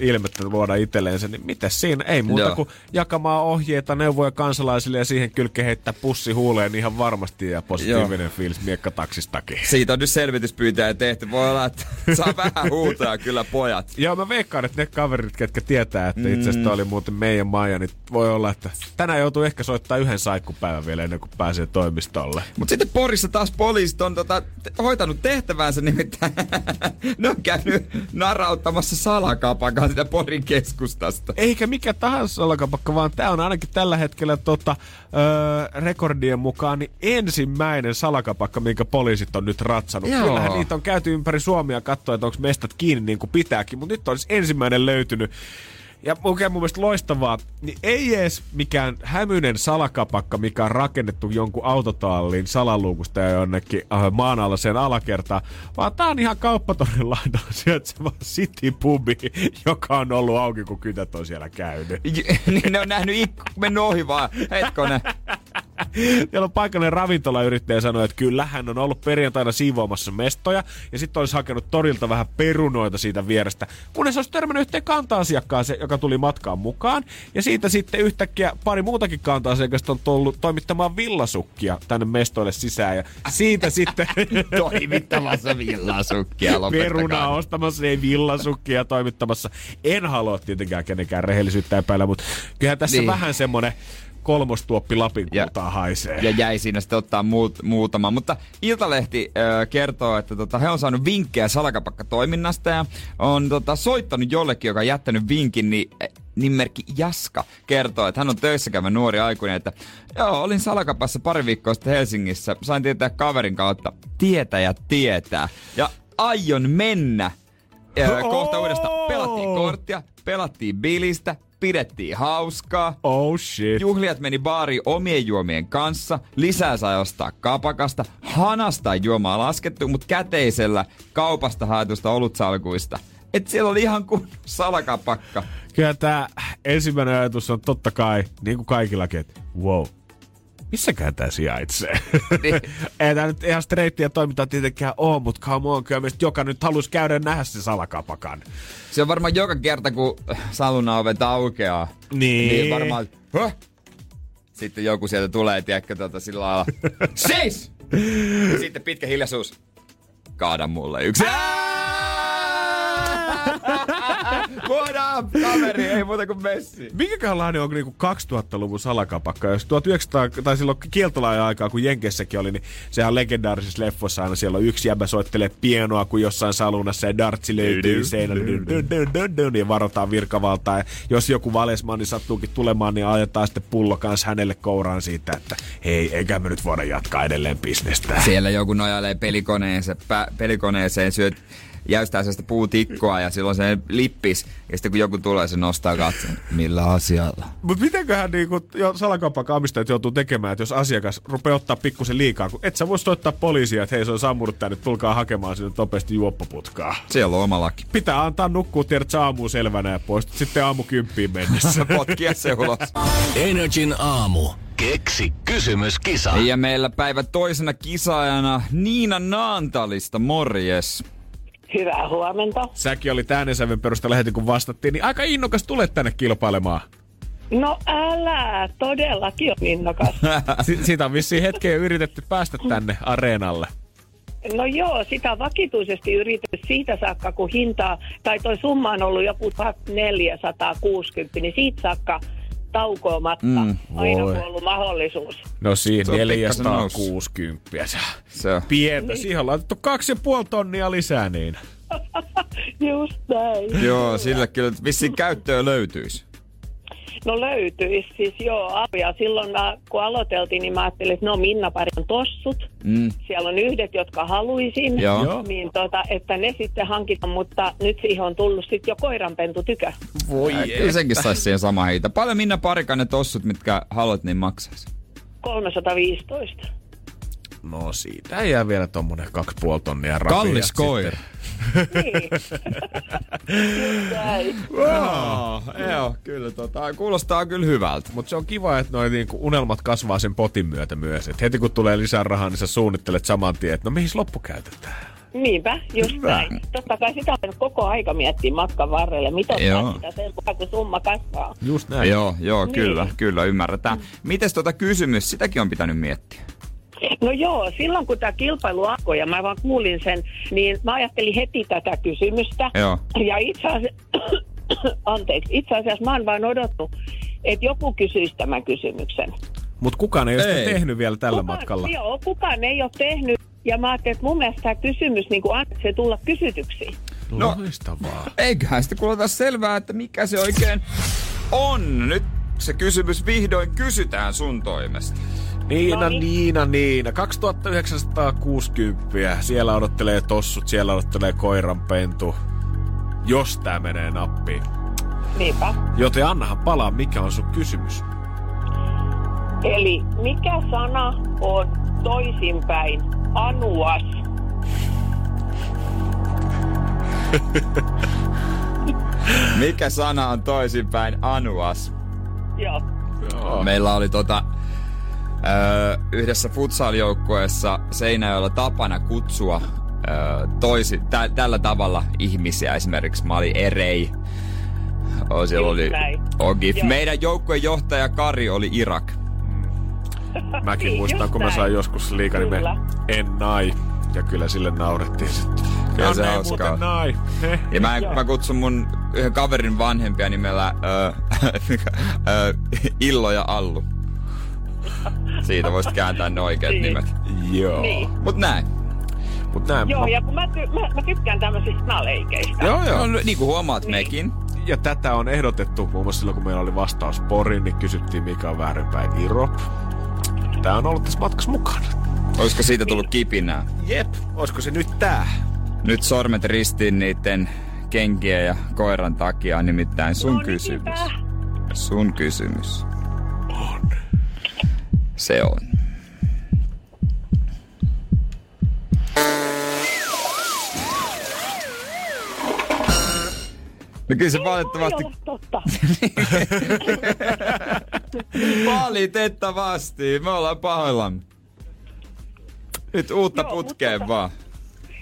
[SPEAKER 3] ilmettä luoda itselleensä, niin mitäs siinä? Ei muuta
[SPEAKER 2] Joo.
[SPEAKER 3] kuin jakamaan ohjeita, neuvoja kansalaisille ja siihen kylkeen heittää pussi huuleen ihan varmasti ja positiivinen fiilis miekkataksistakin.
[SPEAKER 2] Siitä on nyt selvityspyytäjä tehty. Voi olla, että saa vähän huutaa kyllä pojat.
[SPEAKER 3] Joo, mä veikkaan, että ne kaverit, ketkä tietää, että itse asiassa oli muuten meidän Maija, niin voi olla, että tänään joutuu ehkä soittaa yhden saikkupäivän vielä ennen kuin pääsee toimistolle.
[SPEAKER 2] Mutta sitten Porissa taas poliisit on tota, hoitanut tehtävänsä, nimittäin ne on käynyt narauttamassa salakapakan sitä Porin keskustasta.
[SPEAKER 3] Eikä mikä tahansa salakapakka, vaan tämä on ainakin tällä hetkellä tota, öö, rekordien mukaan niin ensimmäinen salakapakka, minkä poliisit on nyt ratsannut.
[SPEAKER 2] Joo.
[SPEAKER 3] Kyllähän niitä on käyty ympäri Suomia katsoa, että onko mestat kiinni niin kuin pitääkin, mutta nyt olisi ensimmäinen löytynyt. Ja oikein mun mielestä loistavaa, niin ei edes mikään hämyinen salakapakka, mikä on rakennettu jonkun autotallin salaluukusta ja jonnekin äh, maan alla sen alakertaan, vaan tää on ihan kauppatorin laidalla sijaitseva City Pubi, joka on ollut auki, kun kytät on siellä käynyt.
[SPEAKER 2] Niin ne on nähnyt ikku, mennyt ohi vaan. Hetkonen.
[SPEAKER 3] Siellä on paikallinen ravintolayrittäjä sanoi, että kyllä hän on ollut perjantaina siivoamassa mestoja ja sitten olisi hakenut torilta vähän perunoita siitä vierestä, kunnes olisi törmännyt yhteen kanta-asiakkaaseen, joka tuli matkaan mukaan. Ja siitä sitten yhtäkkiä pari muutakin kanta-asiakasta on tullut toimittamaan villasukkia tänne mestoille sisään ja siitä sitten
[SPEAKER 2] Toimittamassa villasukkia
[SPEAKER 3] perunaa ostamassa, ei villasukkia toimittamassa. En halua tietenkään kenenkään rehellisyyttä epäillä, mutta kyllähän tässä
[SPEAKER 2] Niin.
[SPEAKER 3] vähän semmonen kolmostuoppi Lapin
[SPEAKER 2] Ja-
[SPEAKER 3] kultaa haisee.
[SPEAKER 2] ja jäi siinä sitten ottaa muut, muutama. Mutta Iltalehti ö, kertoo, että tota, he on saanut vinkkejä salakapakkatoiminnasta ja on tota, soittanut jollekin, joka on jättänyt vinkin, niin nimimerkki Jaska kertoo, että hän on töissä käyvä nuori aikuinen, että joo, olin salakapassa pari viikkoa sitten Helsingissä, sain tietää kaverin kautta, tietäjä tietää, ja aion mennä ö, kohta
[SPEAKER 3] Oh!
[SPEAKER 2] uudestaan. Pelattiin korttia, pelattiin bilistä, pidettiin hauskaa,
[SPEAKER 3] Oh shit.
[SPEAKER 2] Juhliat meni baariin omien juomien kanssa, lisää sai ostaa kapakasta, hanasta juomaa laskettu, mutta käteisellä kaupasta haetusta olutsalkuista. Et siellä oli ihan kuin salakapakka.
[SPEAKER 3] Kyllä tämä ensimmäinen ajatus on totta kai, niin kuin kaikillakin, että wow, missäkään tää sijaitsee?
[SPEAKER 2] Niin.
[SPEAKER 3] Ei tää nyt ihan streittiä toimintaa tietenkään oo, mutta come on, kyllä meistä joka nyt halusi käydä nähdä se salakapakan.
[SPEAKER 2] Se on varmaan joka kerta, kun sauna ovet aukeaa.
[SPEAKER 3] Niin.
[SPEAKER 2] Niin varmaan, Höh? Sitten joku sieltä tulee, tiedätkö, tota, sillä lailla, seis! Ja sitten pitkä hiljaisuus. Kaada mulle yksi. Voidaan, kaveri, ei muuta kuin messi.
[SPEAKER 3] Minkälainen on niinku 2000-luvun salakapakka? Jos 1900, tai silloin kieltolain aikaa, kun Jenkessäkin oli, niin sehän on legendaarisissa leffoissa aina siellä on yksi jäbä soittelee pienoa, kun jossain salunassa ja dartsi löytyy seinällä. Dun, Ja varotaan virkavaltaa. Ja jos joku valesmanni sattuukin tulemaan, niin ajetaan sitten pullo kanssa hänelle kouraan siitä, että hei, eikä me nyt voida jatkaa edelleen bisnestä.
[SPEAKER 2] Siellä joku nojailee pelikoneeseen, pä, pelikoneeseen syöt jäystää sellaista puutikkoa ja silloin se lippis. Ja sitten kun joku tulee, se nostaa katseen. Millä asialla?
[SPEAKER 3] Mut mitenköhän niinku jo salakauppakaamistajat joutuu tekemään, että jos asiakas rupeaa ottaa pikkusen liikaa, kun et sä voi soittaa poliisia, että hei se on sammunut tänne, tulkaa hakemaan sinne nopeasti juoppoputkaa.
[SPEAKER 2] Siellä on oma laki.
[SPEAKER 3] Pitää antaa nukkua tiedät aamuun selvänä ja poistut sitten aamu kymppiin mennessä.
[SPEAKER 2] Potkia se ulos.
[SPEAKER 1] Energin aamu. Keksi kysymys, kisa.
[SPEAKER 2] Ja meillä päivän toisena kisaajana Niina Naantalista, morjes.
[SPEAKER 9] Hyvää huomenta.
[SPEAKER 3] Säkin oli äänensävyn perusteella heti kun vastattiin, niin aika innokas tulet tänne kilpailemaan.
[SPEAKER 9] No älä, todellakin on innokas.
[SPEAKER 3] Si- siitä on vissiin hetkeä yritetty päästä tänne areenalle.
[SPEAKER 9] No joo, sitä on vakituisesti yritetty siitä saakka, kun hintaa, tai toi summa on ollut joku 1460, niin siitä saakka taukoamatta.
[SPEAKER 2] Mm,
[SPEAKER 9] Mm, Aina
[SPEAKER 2] voi.
[SPEAKER 9] kun on ollut mahdollisuus.
[SPEAKER 3] No siinä
[SPEAKER 2] Se on pikkasen
[SPEAKER 3] 460.
[SPEAKER 2] Se on.
[SPEAKER 3] Pientä. Siihen on laitettu kaksi ja puoli tonnia lisää niin.
[SPEAKER 9] Just näin.
[SPEAKER 2] Joo, sillä kyllä vissiin käyttöä löytyisi.
[SPEAKER 9] No löytyisi siis joo. Ja silloin mä, kun aloiteltiin, niin mä ajattelin, että no Minna parin tossut.
[SPEAKER 2] Mm.
[SPEAKER 9] Siellä on yhdet, jotka haluaisin.
[SPEAKER 2] Joo.
[SPEAKER 3] Joo.
[SPEAKER 9] Niin tota, että ne sitten hankitaan, mutta nyt siihen on tullut sitten jo koiranpentu tykö.
[SPEAKER 3] Voi
[SPEAKER 2] Äh, Kyllä senkin saisi siihen sama hinta. Paljon Minna Parikan ne tossut, mitkä haluat, niin maksaisi.
[SPEAKER 9] 315.
[SPEAKER 3] No siitä ei jää vielä tommonen kaksi puoli tonnia rapiat
[SPEAKER 2] Kallis
[SPEAKER 3] sitten.
[SPEAKER 2] koira.
[SPEAKER 9] Niin. Just näin.
[SPEAKER 2] Joo, kyllä tota, kuulostaa kyllä hyvältä.
[SPEAKER 3] Mutta se on kiva, että noi niinku unelmat kasvaa sen potin myötä myös. Et heti kun tulee lisää rahaa, niin sä suunnittelet saman tien, että no mihin loppu käytetään.
[SPEAKER 9] Niinpä, just
[SPEAKER 3] Hyvä.
[SPEAKER 9] näin. Totta kai sitä on koko aika miettiä matkan varrelle. Mitä sitä sen mukaan, kun summa kasvaa.
[SPEAKER 3] Just näin.
[SPEAKER 2] Joo, joo,
[SPEAKER 9] Niin.
[SPEAKER 2] kyllä, kyllä, ymmärretään. Mites tota kysymys, sitäkin on pitänyt miettiä.
[SPEAKER 9] No joo, silloin kun tämä kilpailu alkoi ja mä vaan kuulin sen, niin mä ajattelin heti tätä kysymystä.
[SPEAKER 2] Joo.
[SPEAKER 9] Ja itse asiassa, anteeksi, itse asiassa mä oon vaan odottanut, että joku kysyisi tämän kysymyksen.
[SPEAKER 3] Mutta kukaan ei ole
[SPEAKER 2] Ei.
[SPEAKER 3] tehnyt vielä tällä
[SPEAKER 9] kukaan,
[SPEAKER 3] matkalla.
[SPEAKER 9] Joo, kukaan ei ole tehnyt. Ja mä ajattelin, että mun mielestä tämä kysymys niin se tulla kysytyksi.
[SPEAKER 2] No.
[SPEAKER 3] Loistavaa.
[SPEAKER 2] Eiköhän sitten kuulota selvää, että mikä se oikein on. Nyt se kysymys vihdoin kysytään sun toimesta.
[SPEAKER 3] Niina,
[SPEAKER 9] Noniin.
[SPEAKER 3] Niina, Niina. 2960. Siellä odottelee tossut, siellä odottelee koiranpentu. Jos tää menee nappiin.
[SPEAKER 9] Niinpä.
[SPEAKER 3] Joten annahan palaa, mikä on sun kysymys.
[SPEAKER 9] Eli mikä sana on toisinpäin anuas?
[SPEAKER 2] Mikä sana on toisinpäin anuas?
[SPEAKER 9] Joo.
[SPEAKER 3] Joo.
[SPEAKER 2] Meillä oli tota, öö, yhdessä futsal-joukkueessa Seinäjoella tapana kutsua öö, toisi, tä, tällä tavalla ihmisiä. Esimerkiksi mä olin Erei. O, siellä oli. Ogif.
[SPEAKER 9] Joo.
[SPEAKER 2] Meidän joukkueen johtaja Kari oli Irak.
[SPEAKER 3] Mäkin
[SPEAKER 9] Niin,
[SPEAKER 3] muistan, kun mä sain joskus liikanimen
[SPEAKER 9] Kyllä.
[SPEAKER 3] En Nai. Ja kyllä sille naurettiin sitten.
[SPEAKER 2] Kyllä
[SPEAKER 3] Janne
[SPEAKER 2] se hauskaa
[SPEAKER 3] muuten
[SPEAKER 2] on.
[SPEAKER 3] Nai.
[SPEAKER 2] Ja mä,
[SPEAKER 9] Joo.
[SPEAKER 2] mä kutsun mun yhden kaverin vanhempia nimellä öö, öö, Illo ja Allu. Siitä voisit kääntää ne oikeat
[SPEAKER 9] Niin.
[SPEAKER 2] nimet.
[SPEAKER 3] Joo.
[SPEAKER 9] Niin.
[SPEAKER 2] Mut näin.
[SPEAKER 3] Mut näin.
[SPEAKER 9] Joo,
[SPEAKER 3] mä-
[SPEAKER 9] ja kun mä, ty- mä, mä tykkään tämmöisistä sanaleikeistä.
[SPEAKER 3] Joo, joo.
[SPEAKER 2] No, niin kuin huomaat
[SPEAKER 9] Niin.
[SPEAKER 2] mekin.
[SPEAKER 3] Ja tätä on ehdotettu muun muassa silloin, kun meillä oli vastaus Porin, niin kysyttiin mikä on väärinpäin Irop. Tää on ollut tässä matkassa mukana.
[SPEAKER 2] Olisiko siitä tullut kipinää?
[SPEAKER 3] Jep, olisiko se nyt tää?
[SPEAKER 2] Nyt sormet ristiin niiden kenkien ja koiran takia, nimittäin sun
[SPEAKER 9] No niin,
[SPEAKER 2] kysymys.
[SPEAKER 9] hyvä.
[SPEAKER 2] Sun kysymys. Se on. No kyllä se valitettavasti
[SPEAKER 9] Voi olla totta.
[SPEAKER 2] Valitettavasti. Me ollaan pahoillamme. Nyt uutta
[SPEAKER 9] Joo,
[SPEAKER 2] putkeen
[SPEAKER 9] mutta-
[SPEAKER 2] vaan.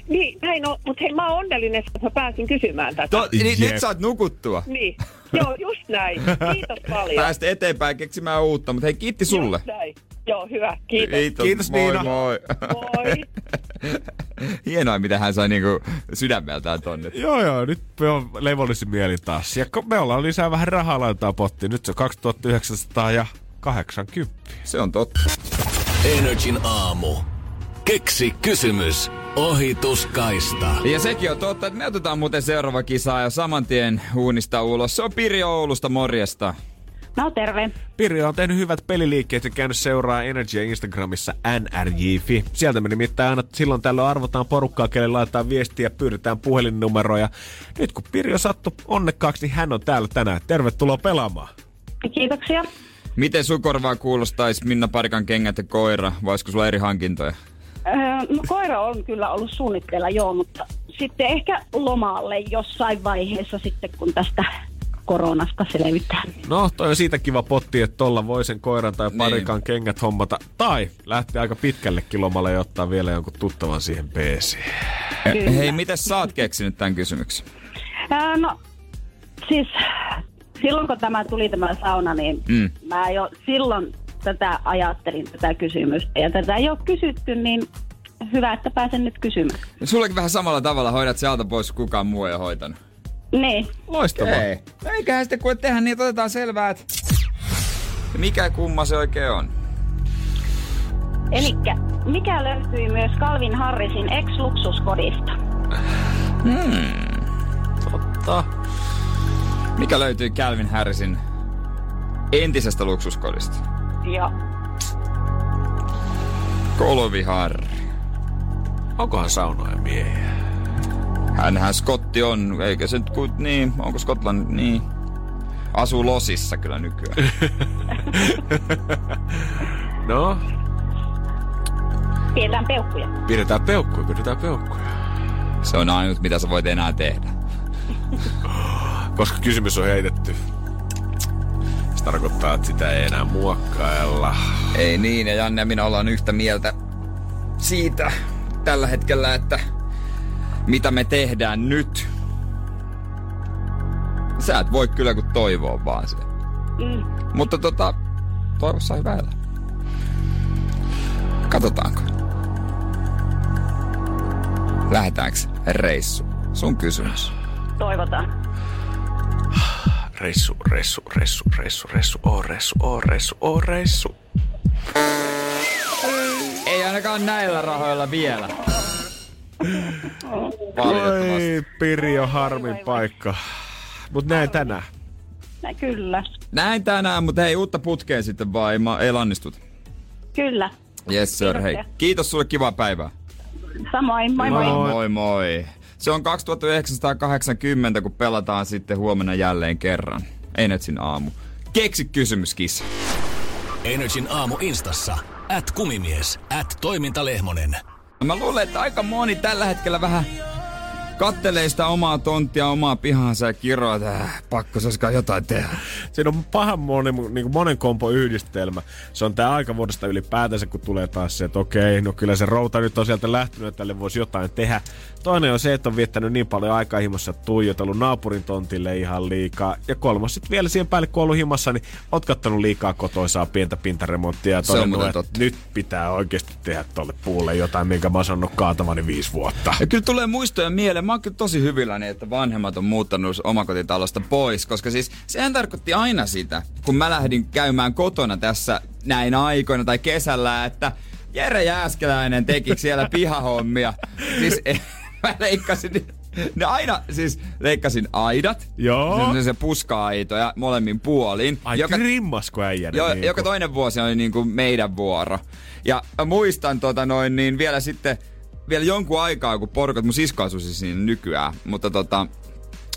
[SPEAKER 9] Niin, näin on, mutta hei, mä oon onnellinen, että mä pääsin kysymään tätä.
[SPEAKER 2] To, niin, nyt saat nukuttua.
[SPEAKER 9] Niin, joo, just näin. Kiitos paljon.
[SPEAKER 2] Päästä eteenpäin keksimään uutta, mutta hei, kiitti sulle.
[SPEAKER 9] Just näin. Joo, hyvä, kiitos.
[SPEAKER 2] Kiitos,
[SPEAKER 3] Kiitos,
[SPEAKER 2] moi,
[SPEAKER 3] Niina.
[SPEAKER 2] moi.
[SPEAKER 9] Moi.
[SPEAKER 2] Hienoa, mitä hän sai niinku sydämeltään tonne.
[SPEAKER 3] Joo, joo, nyt me on levollisin mieli taas. Ja me ollaan lisää vähän rahaa laitetaan pottiin. Nyt se on 2900 ja 80.
[SPEAKER 2] Se on totta.
[SPEAKER 1] Energin aamu. Keksi kysymys. Ohituskaista.
[SPEAKER 2] Ja sekin on totta, että me otetaan muuten seuraava kisa ja saman tien uunista ulos. Se on Pirjo Oulusta, morjesta.
[SPEAKER 8] No terve.
[SPEAKER 3] Pirjo on tehnyt hyvät peliliikkeet ja käynyt seuraa Energia Instagramissa nrj.fi. Sieltä me nimittäin aina silloin tällöin arvotaan porukkaa, kelle laitetaan viestiä ja pyydetään puhelinnumeroja. Nyt kun Pirjo sattui onnekkaaksi, niin hän on täällä tänään. Tervetuloa pelaamaan.
[SPEAKER 8] Kiitoksia.
[SPEAKER 2] Miten sun korvaan kuulostaisi Minna Parikan kengät ja koira? Voisiko sulla eri hankintoja?
[SPEAKER 8] Öö, no koira on kyllä ollut suunnitteilla joo, mutta sitten ehkä lomalle jossain vaiheessa sitten, kun tästä koronasta selvitään.
[SPEAKER 3] No, toi on siitä kiva potti, että tolla voi sen koiran tai parikan niin. kengät hommata. Tai lähteä aika pitkällekin lomalle ja ottaa vielä jonkun tuttavan siihen peesiin.
[SPEAKER 8] Kyllä.
[SPEAKER 2] Hei, miten sä oot keksinyt tämän kysymyksen?
[SPEAKER 8] No siis silloin kun tämä tuli tämä sauna, niin
[SPEAKER 2] Mm.
[SPEAKER 8] mä jo silloin tätä ajattelin, tätä kysymystä. Ja tätä ei ole kysytty, niin hyvä, että pääsen nyt kysymään.
[SPEAKER 2] Sullakin vähän samalla tavalla hoidat se alta pois, kun kukaan muu ei hoitanut.
[SPEAKER 8] Niin,
[SPEAKER 3] Loistavaa.
[SPEAKER 2] Ei. Eiköhän sitten kun tehdään niin, otetaan selvää, että mikä kumma se oikein on.
[SPEAKER 8] eli mikä löytyi myös Calvin Harrisin ex-luksuskodista?
[SPEAKER 3] Totta.
[SPEAKER 2] Mikä löytyy Calvin Harrisin entisestä luksuskodista?
[SPEAKER 8] Joo.
[SPEAKER 2] Kolvihar.
[SPEAKER 3] Onkohan saunoja miehiä?
[SPEAKER 2] Hänhän Skotti on, eikä se nyt kuin, niin, onko Skotlanti, niin. Asuu Losissa kyllä nykyään.
[SPEAKER 3] No,
[SPEAKER 8] Pidetään peukkuja.
[SPEAKER 3] pidetään peukkuja, pidetään peukkuja.
[SPEAKER 2] Se on ainut, mitä sä voit enää tehdä.
[SPEAKER 3] Koska kysymys on heitetty. Se tarkoittaa, että sitä ei enää muokkailla.
[SPEAKER 2] Ei niin, ja Janne ja minä ollaan yhtä mieltä siitä tällä hetkellä, että mitä me tehdään nyt. Sä et voi kyllä kuin toivoa vaan se.
[SPEAKER 8] Mm.
[SPEAKER 2] Mutta tota, toivossa on hyvä elää. Katsotaanko? Lähdetäänkö reissu? Sun kysymys.
[SPEAKER 8] Toivotaan.
[SPEAKER 3] Reissu, reissu, reissu, reissu, reissu, oh reissu, oh reissu, oh reissu.
[SPEAKER 2] Ei ainakaan näillä rahoilla vielä. Valitettavasti.
[SPEAKER 3] Oi, Pirjo, harmin paikka. Mut näin tänään.
[SPEAKER 8] Nä, kyllä.
[SPEAKER 2] Näin tänään, mutta hei, uutta putkeen sitten vaan, ei, ma- ei lannistut.
[SPEAKER 8] Kyllä.
[SPEAKER 2] Yes sir, hei. Kiitos sulle, kivaa päivää.
[SPEAKER 8] Samoin, moi moi.
[SPEAKER 2] Moi moi. moi. Se on 2980, kun pelataan sitten huomenna jälleen kerran. Enetsin aamu. Keksi kysymys, kissa.
[SPEAKER 1] Energin aamu instassa. At kumimies. At toimintalehmonen.
[SPEAKER 2] Mä luulen, että aika moni tällä hetkellä vähän kattelee sitä omaa tonttia, omaa pihansa ja kiroaa, että äh, pakko se olisikaan jotain tehdä.
[SPEAKER 3] Siinä on pahan monen, niin kuin monen kompo yhdistelmä. Se on tää aikavuodesta ylipäätänsä, kun tulee taas se, että okei, no kyllä se routa nyt on sieltä lähtenyt, että tälle voisi jotain tehdä. Toinen on se, että on viettänyt niin paljon aikaa himassa, että tuijotellut naapurin tontille ihan liikaa. Ja kolmas sitten vielä siihen päälle, kun ollut himassa, niin oot kattanut liikaa kotoisaa pientä pintaremonttia ja
[SPEAKER 2] Se on
[SPEAKER 3] todennut, että
[SPEAKER 2] totta.
[SPEAKER 3] nyt pitää oikeasti tehdä tolle puulle jotain, minkä mä oon sanonut kaatavani viisi vuotta.
[SPEAKER 2] Ja kyllä tulee muistoja mieleen. Mä oon kyllä tosi hyvilläni, että vanhemmat on muuttanut omakotitalosta pois, koska siis sehän tarkoitti aina sitä, kun mä lähdin käymään kotona tässä näin aikoina tai kesällä, että Jere Jääskeläinen teki siellä pihahommia. Siis mä leikkasin ne aina, siis leikkasin aidat,
[SPEAKER 3] Joo.
[SPEAKER 2] se, se puska-aitoja molemmin puolin.
[SPEAKER 3] Ai joka, grimmasko äijänä.
[SPEAKER 2] Jo,
[SPEAKER 3] niin
[SPEAKER 2] joka toinen vuosi oli niin kuin meidän vuoro. Ja muistan tota noin, niin vielä sitten, vielä jonkun aikaa, kun porukat, mun sisko asui siis siinä nykyään, mutta tota,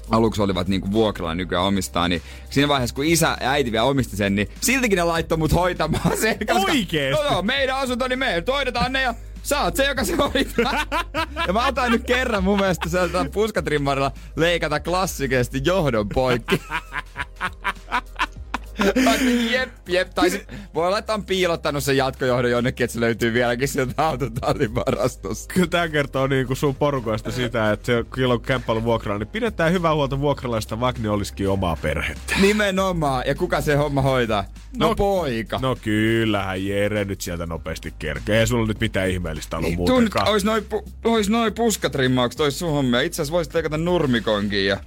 [SPEAKER 2] aluksi olivat niinku vuokralla nykyään omistaa, niin siinä vaiheessa, kun isä ja äiti vielä omisti sen, niin siltikin ne laittoi mut hoitamaan sen. Koska,
[SPEAKER 3] Oikeesti?
[SPEAKER 2] No joo, meidän asunto, niin me hoidetaan ne ja Sä oot se, joka se hoitaa. ja mä otan nyt kerran mun mielestä sieltä puskatrimmarilla leikata klassisesti johdon poikki. Jep, jep. Tai sit, voi olla, että on piilottanut sen jatkojohdon jonnekin, että se löytyy vieläkin sieltä autotallin varastosta.
[SPEAKER 3] Kyllä tämä kertoo niin kuin sun porukoista sitä, että se, kun kämppailu vuokralla, niin pidetään hyvää huolta vuokralaista, vaikka ne olisikin omaa perhettä.
[SPEAKER 2] Nimenomaan. Ja kuka se homma hoitaa? No, no poika.
[SPEAKER 3] No kyllähän Jere nyt sieltä nopeasti kerkee. Ei sulla nyt mitään ihmeellistä ollut niin, muutenkaan.
[SPEAKER 2] Ois noin pu, ois noi puskatrimmaukset, ois sun hommia. Itse asiassa voisit teikata nurmikonkin ja.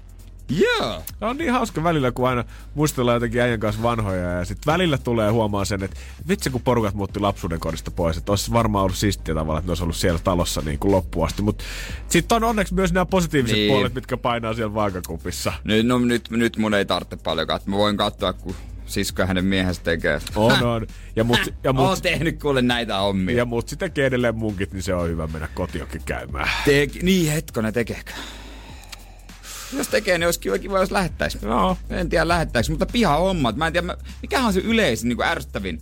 [SPEAKER 2] Yeah.
[SPEAKER 3] No on niin hauska välillä, kun aina muistellaan jotenkin äijän kanssa vanhoja ja sitten välillä tulee huomaa sen, että vitsi kun porukat muutti lapsuuden kodista pois, että olisi varmaan ollut siistiä tavalla, että ne olisi ollut siellä talossa niin kuin loppuun asti. Mutta sitten on onneksi myös nämä positiiviset niin. puolet, mitkä painaa siellä vaakakupissa.
[SPEAKER 2] Nyt, no, nyt, nyt mun ei tarvitse paljon katsoa. Mä voin katsoa, kun sisko hänen miehensä tekee.
[SPEAKER 3] On, on. Ja mut, ja mut,
[SPEAKER 2] Oon tehnyt kuule näitä hommia.
[SPEAKER 3] Ja mut sitten tekee edelleen munkit, niin se on hyvä mennä kotionkin käymään.
[SPEAKER 2] Te, niin hetkonen tekeekö? Jos tekee, niin olisi kiva, kiva jos lähettäisi. No. En tiedä lähettäisi, mutta pihahommat. Mä en tiedä, mikä on se yleisin niin kuin ärsyttävin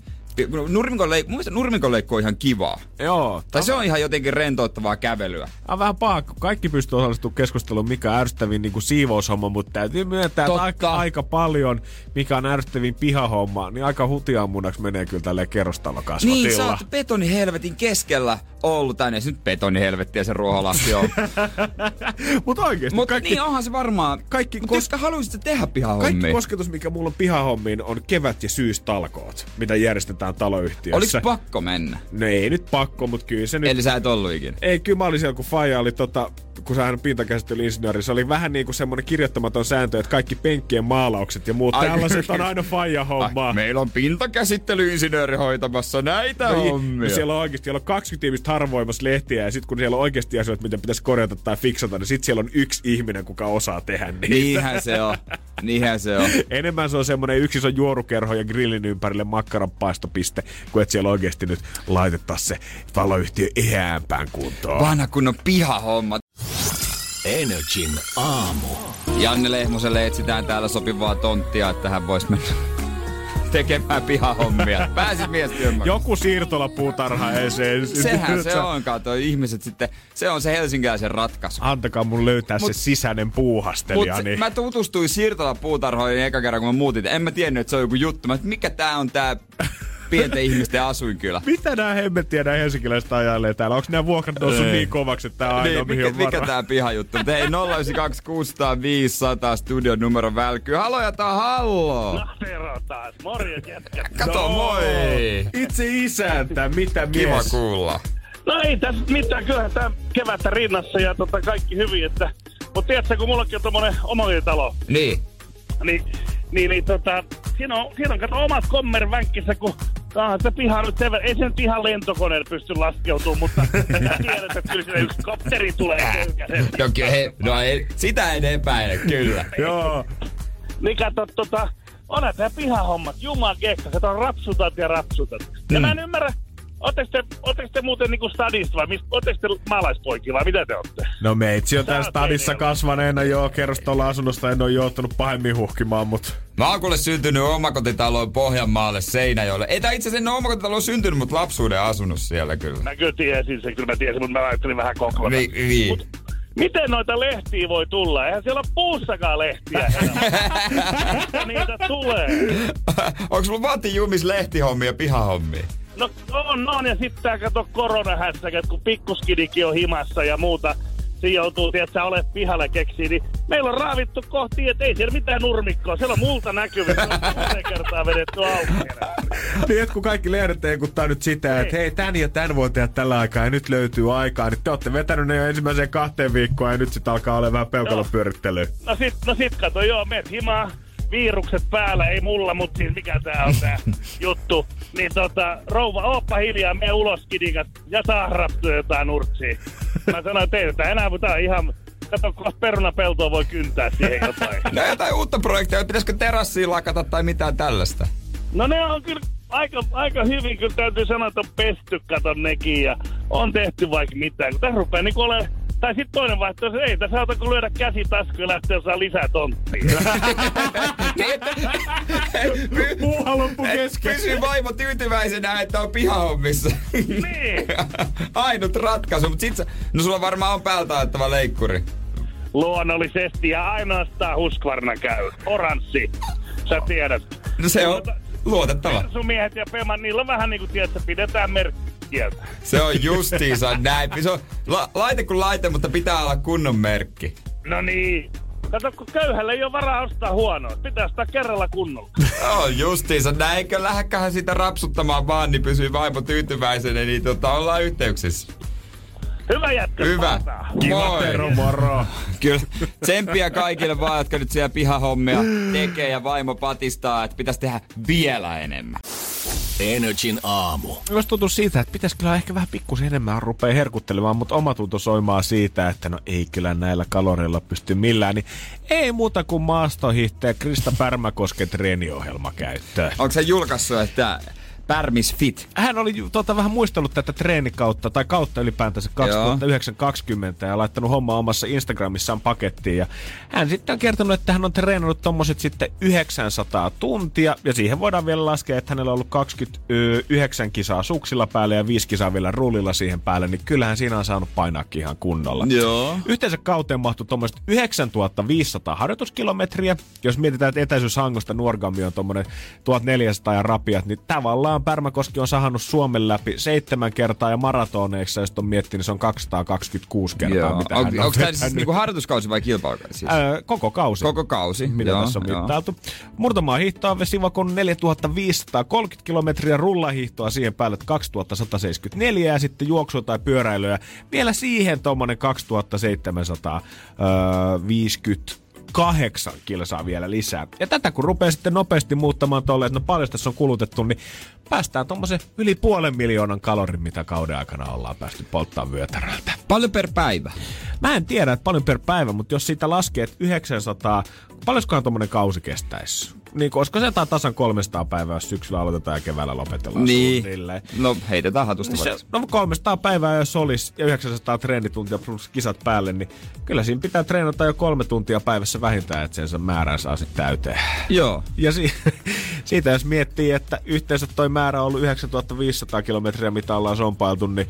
[SPEAKER 2] Nurmikon, leik- nurmikon leikku on ihan kivaa.
[SPEAKER 3] Joo.
[SPEAKER 2] Tai se on ihan jotenkin rentouttavaa kävelyä.
[SPEAKER 3] On vähän paha, kun kaikki pystyy osallistumaan keskusteluun, mikä on ärsyttävin niin kuin siivoushomma, mutta täytyy myöntää, että aika, aika, paljon, mikä on ärsyttävin pihahomma, niin aika hutiammunaksi menee kyllä tälleen kerrostalokasvatilla.
[SPEAKER 2] Niin, sä oot betonihelvetin keskellä ollut tänne. Nyt betonihelvetti ja se ruoholahti on.
[SPEAKER 3] mutta oikeesti.
[SPEAKER 2] Mutta kaikki... niin onhan se varmaan, kaikki, kos... koska haluaisit tehdä pihahommia.
[SPEAKER 3] Kaikki kosketus, mikä mulla on pihahommiin, on kevät- ja syystalkoot, mitä järjestetään aloitetaan taloyhtiössä.
[SPEAKER 2] Oliko pakko mennä?
[SPEAKER 3] No ei nyt pakko, mutta kyllä se nyt...
[SPEAKER 2] Eli sä et ollut ikinä?
[SPEAKER 3] Ei, kyllä mä olin siellä, kun Faija oli tota, kun hän pintakäsittelyinsinööri, se oli vähän niin kuin semmoinen kirjoittamaton sääntö, että kaikki penkkien maalaukset ja muut Ai, tällaiset on aina faija hommaa.
[SPEAKER 2] Meillä on pintakäsittelyinsinööri hoitamassa näitä no, hommia.
[SPEAKER 3] No siellä on oikeasti siellä on 20 ihmistä harvoimassa lehtiä ja sitten kun siellä on oikeasti asioita, mitä pitäisi korjata tai fiksata, niin sitten siellä on yksi ihminen, kuka osaa tehdä niitä.
[SPEAKER 2] Niinhän se on. Niinhän se on.
[SPEAKER 3] Enemmän se on semmoinen yksi iso juorukerho ja grillin ympärille makkaran paistopiste, kuin että siellä oikeasti nyt laitettaisiin se taloyhtiö ehäämpään kuntoon.
[SPEAKER 2] Vanha kunnon pihahomma.
[SPEAKER 1] Energin aamu.
[SPEAKER 2] Janne Lehmuselle etsitään täällä sopivaa tonttia, että hän voisi mennä tekemään pihahommia. Pääsi mies
[SPEAKER 3] Joku siirtolapuutarha esiin.
[SPEAKER 2] Sehän se on, kato. Ihmiset sitten, se on se helsinkiläisen ratkaisu.
[SPEAKER 3] Antakaa mun löytää mut, se sisäinen puuhastelija.
[SPEAKER 2] Mut niin. mä tutustuin siirtolapuutarhoihin eka kerran, kun mä muutin. En mä tiennyt, että se on joku juttu. Mä, mikä tää on tää pienten ihmisten asuinkylä.
[SPEAKER 3] Mitä nämä hemmettiä nämä helsinkiläiset ajalee täällä? Onko nämä vuokrat noussut niin kovaksi, että tämä on ainoa, niin, mikä,
[SPEAKER 2] on mikä tää pihajuttu? Hei, 092 600 500 studion numero välkyy. Halo ja tää hallo!
[SPEAKER 10] No, taas. Morjens.
[SPEAKER 2] Kato, no. moi!
[SPEAKER 3] Itse isäntä, mitä mies?
[SPEAKER 2] Kiva kuulla.
[SPEAKER 10] No ei tässä mitään, kyllähän tää kevättä rinnassa ja tota kaikki hyvin, että... Mutta tiedätkö, kun mullakin on tommonen omakotitalo.
[SPEAKER 2] Niin.
[SPEAKER 10] Niin, niin, niin tota, siinä on, siinä on kato omat kommer vänkkissä, kun Ah, se piha nyt sen ei se nyt ihan lentokoneella pysty laskeutumaan, mutta tiedät, että kyllä yksi kopteri tulee
[SPEAKER 2] No, he, no ei, sitä en epäile, kyllä.
[SPEAKER 3] Joo.
[SPEAKER 10] Niin kato, tota, onhan tää pihahommat, juman kekka, kato rapsutat ja rapsutat. Ja mm. mä en ymmärrä, Oletteko te, ootteko te muuten niinku stadista vai ootteko te maalaispoikia vai mitä te olette?
[SPEAKER 3] No meitsi on täällä stadissa kasvaneena joo, kerrostolla asunnosta en ole joutunut pahemmin huhkimaan, mut...
[SPEAKER 2] Mä oon kuule syntynyt omakotitaloon Pohjanmaalle Seinäjoelle. Ei tää itse asiassa en omakotitalo syntynyt, mutta lapsuuden asunut siellä kyllä.
[SPEAKER 10] Mä kyllä tiesin sen, kyllä mä tiesin, mutta mä ajattelin vähän koklata.
[SPEAKER 2] Vi, vi. Mut,
[SPEAKER 10] Miten noita lehtiä voi tulla? Eihän siellä ole puussakaan lehtiä. niitä tulee.
[SPEAKER 2] Onko sulla vati jumis lehtihommia pihahommia?
[SPEAKER 10] No on, on. Ja sitten tää kato koronahässäkät, kun pikkuskidikin on himassa ja muuta. Se joutuu, tiedätkö, olet pihalle keksiä, niin meillä on raavittu kohti, että ei siellä mitään nurmikkoa. Siellä on multa näkyvissä, se on kertaa vedetty auki.
[SPEAKER 3] niin, että kun kaikki lehdet eikuttaa nyt sitä, että hei, tän ja tän voi tehdä tällä aikaa ja nyt löytyy aikaa, niin te olette vetänyt ne jo ensimmäiseen kahteen viikkoon ja nyt sitten alkaa olla vähän peukalopyörittelyä.
[SPEAKER 10] No sit, no sit kato, joo, meet himaa, virukset päällä, ei mulla, mutta siis mikä tää on tää juttu. Niin tota, rouva, ooppa hiljaa, me ulos kidikat ja saa jotain urtsia. Mä sanoin teille, enää tää ihan Kato, kun perunapeltoa voi kyntää siihen jotain.
[SPEAKER 2] No jotain uutta projektia, pitäisikö terassiin lakata tai mitään tällaista?
[SPEAKER 10] No ne on kyllä aika, aika hyvin, kyllä täytyy sanoa, että on pesty, kato nekin ja on tehty vaikka mitään. Kun tässä rupeaa niin ole tai sitten toinen vaihtoehto, ei tässä saatako lyödä käsi taskuun ja lähteä saa lisää tonttia.
[SPEAKER 3] Puuha loppu kesken.
[SPEAKER 2] Pysy vaimo tyytyväisenä, että on pihahommissa.
[SPEAKER 10] niin.
[SPEAKER 2] Ainut ratkaisu, mutta sit sä, no sulla varmaan on päältä ottava leikkuri.
[SPEAKER 10] Luonnollisesti ja ainoastaan Husqvarna käy. Oranssi. Sä tiedät.
[SPEAKER 2] No se on luotettava.
[SPEAKER 10] Persumiehet ja Peman, niillä on vähän niinku, tiedätkö, pidetään merkkieltä.
[SPEAKER 2] Se on justiinsa näin. Se on la- laite kuin laite, mutta pitää olla kunnon merkki.
[SPEAKER 10] No niin. Kato, kun köyhällä ei ole varaa ostaa huonoa. Pitää ostaa kerralla kunnolla.
[SPEAKER 2] On justiinsa näin. Eikö sitä rapsuttamaan vaan, niin pysyy vaimo tyytyväisenä, niin tota, ollaan yhteyksissä.
[SPEAKER 10] Hyvä jätkä.
[SPEAKER 2] Hyvä.
[SPEAKER 3] Tero, moro.
[SPEAKER 2] Kyllä. Tsemppiä kaikille vaan, jotka nyt siellä pihahommia tekee ja vaimo patistaa, että pitäisi tehdä vielä enemmän.
[SPEAKER 1] Energin aamu.
[SPEAKER 3] Myös tuntuu siitä, että pitäisi kyllä ehkä vähän pikkusen enemmän rupea herkuttelemaan, mutta oma tunto soimaa siitä, että no ei kyllä näillä kaloreilla pysty millään, niin ei muuta kuin maastohiihtäjä Krista Pärmäkosken treeniohjelma käyttöön.
[SPEAKER 2] Onko se julkaissut, että Pärmis Fit?
[SPEAKER 3] Hän oli tota, vähän muistellut tätä treenikautta tai kautta ylipäätänsä 2009-2020 ja laittanut hommaa omassa Instagramissaan pakettiin. Ja hän sitten on kertonut, että hän on treenannut tommoset sitten 900 tuntia ja siihen voidaan vielä laskea, että hänellä on ollut 29 kisaa suksilla päällä ja 5 kisaa vielä rullilla siihen päälle, niin kyllähän siinä on saanut painaakin ihan kunnolla.
[SPEAKER 2] Joo.
[SPEAKER 3] Yhteensä kauteen mahtuu tuommoiset 9500 harjoituskilometriä. Jos mietitään, että etäisyys Hangosta Nuorgami on tuommoinen 1400 ja rapiat, niin tavallaan Pärmäkoski on sahannut Suomen läpi seitsemän kertaa ja maratoneissa, jos on miettinyt, niin se on 226 kertaa,
[SPEAKER 2] Joo.
[SPEAKER 3] mitä
[SPEAKER 2] On,
[SPEAKER 3] hän on
[SPEAKER 2] onko tämä siis niinku harjoituskausi vai kilpailukausi? Siis?
[SPEAKER 3] Öö, koko kausi.
[SPEAKER 2] Koko kausi.
[SPEAKER 3] Mitä
[SPEAKER 2] joo,
[SPEAKER 3] tässä on
[SPEAKER 2] joo.
[SPEAKER 3] mittailtu. Murtomaa hiihtoa Vesivakon 4530 kilometriä, rullahiihtoa siihen päälle 2174 ja sitten juoksua tai pyöräilyä. Vielä siihen tuommoinen 2750 kahdeksan kilsaa vielä lisää. Ja tätä kun rupeaa sitten nopeasti muuttamaan tolle, että no paljon tässä on kulutettu, niin päästään tuommoisen yli puolen miljoonan kalorin, mitä kauden aikana ollaan päästy polttaa vyötäröltä.
[SPEAKER 2] Paljon per päivä?
[SPEAKER 3] Mä en tiedä, että paljon per päivä, mutta jos siitä laskee, että 900, paljonkohan tuommoinen kausi kestäisi? Niin, koska se jotain tasan 300 päivää, jos syksyllä aloitetaan ja keväällä lopetellaan
[SPEAKER 2] Niin.
[SPEAKER 3] suunnilleen.
[SPEAKER 2] No heitetään hatusta
[SPEAKER 3] se, no 300 päivää jos olisi ja 900 treenituntia plus kisat päälle, niin kyllä siinä pitää treenata jo kolme tuntia päivässä vähintään, että sen sen määrän saa sitten täyteen.
[SPEAKER 2] Joo.
[SPEAKER 3] Ja si- siitä jos miettii, että yhteensä toi määrä on ollut 9500 kilometriä, mitä ollaan sompailtu, niin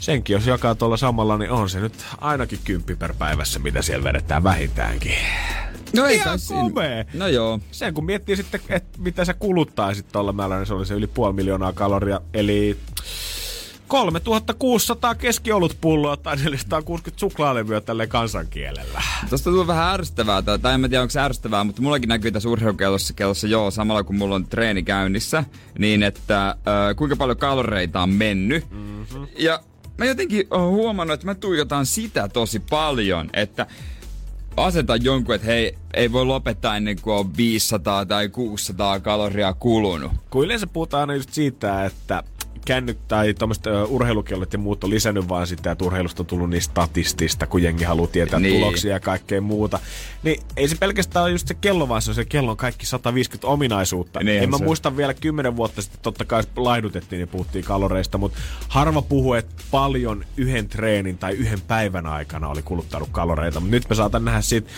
[SPEAKER 3] senkin jos jakaa tuolla samalla, niin on se nyt ainakin kymppi per päivässä, mitä siellä vedetään vähintäänkin.
[SPEAKER 2] No ei
[SPEAKER 3] Ihan komea.
[SPEAKER 2] No joo.
[SPEAKER 3] Sen kun miettii sitten, että mitä sä kuluttaisit tuolla määrä, niin se oli se yli puoli miljoonaa kaloria. Eli 3600 keskiolutpulloa tai 460 suklaalevyä tälle kansankielellä.
[SPEAKER 2] Tuosta tulee vähän ärsyttävää, tai, tai en mä tiedä onko se ärsyttävää, mutta mullakin näkyy tässä urheilukellossa kellossa joo, samalla kun mulla on treeni käynnissä, niin että äh, kuinka paljon kaloreita on mennyt. Mm-hmm. Ja mä jotenkin oon huomannut, että mä tuijotan sitä tosi paljon, että asetan jonkun, että hei, ei voi lopettaa ennen kuin on 500 tai 600 kaloria kulunut.
[SPEAKER 3] Kun yleensä puhutaan aina just siitä, että kännyt tai tuommoiset urheilukellot ja muut on lisännyt vaan sitä, että urheilusta on tullut niin statistista, kun jengi haluaa tietää
[SPEAKER 2] Niin.
[SPEAKER 3] niin. tuloksia ja kaikkea muuta. Niin ei se pelkästään ole just se kello, vaan se on se kellon kaikki 150 ominaisuutta.
[SPEAKER 2] Niinhän
[SPEAKER 3] en mä
[SPEAKER 2] se.
[SPEAKER 3] muista vielä kymmenen vuotta sitten, totta kai laihdutettiin ja puhuttiin kaloreista, mutta harva puhuu, että paljon yhden treenin tai yhden päivän aikana oli kuluttanut kaloreita. Mutta nyt me saatan nähdä siitä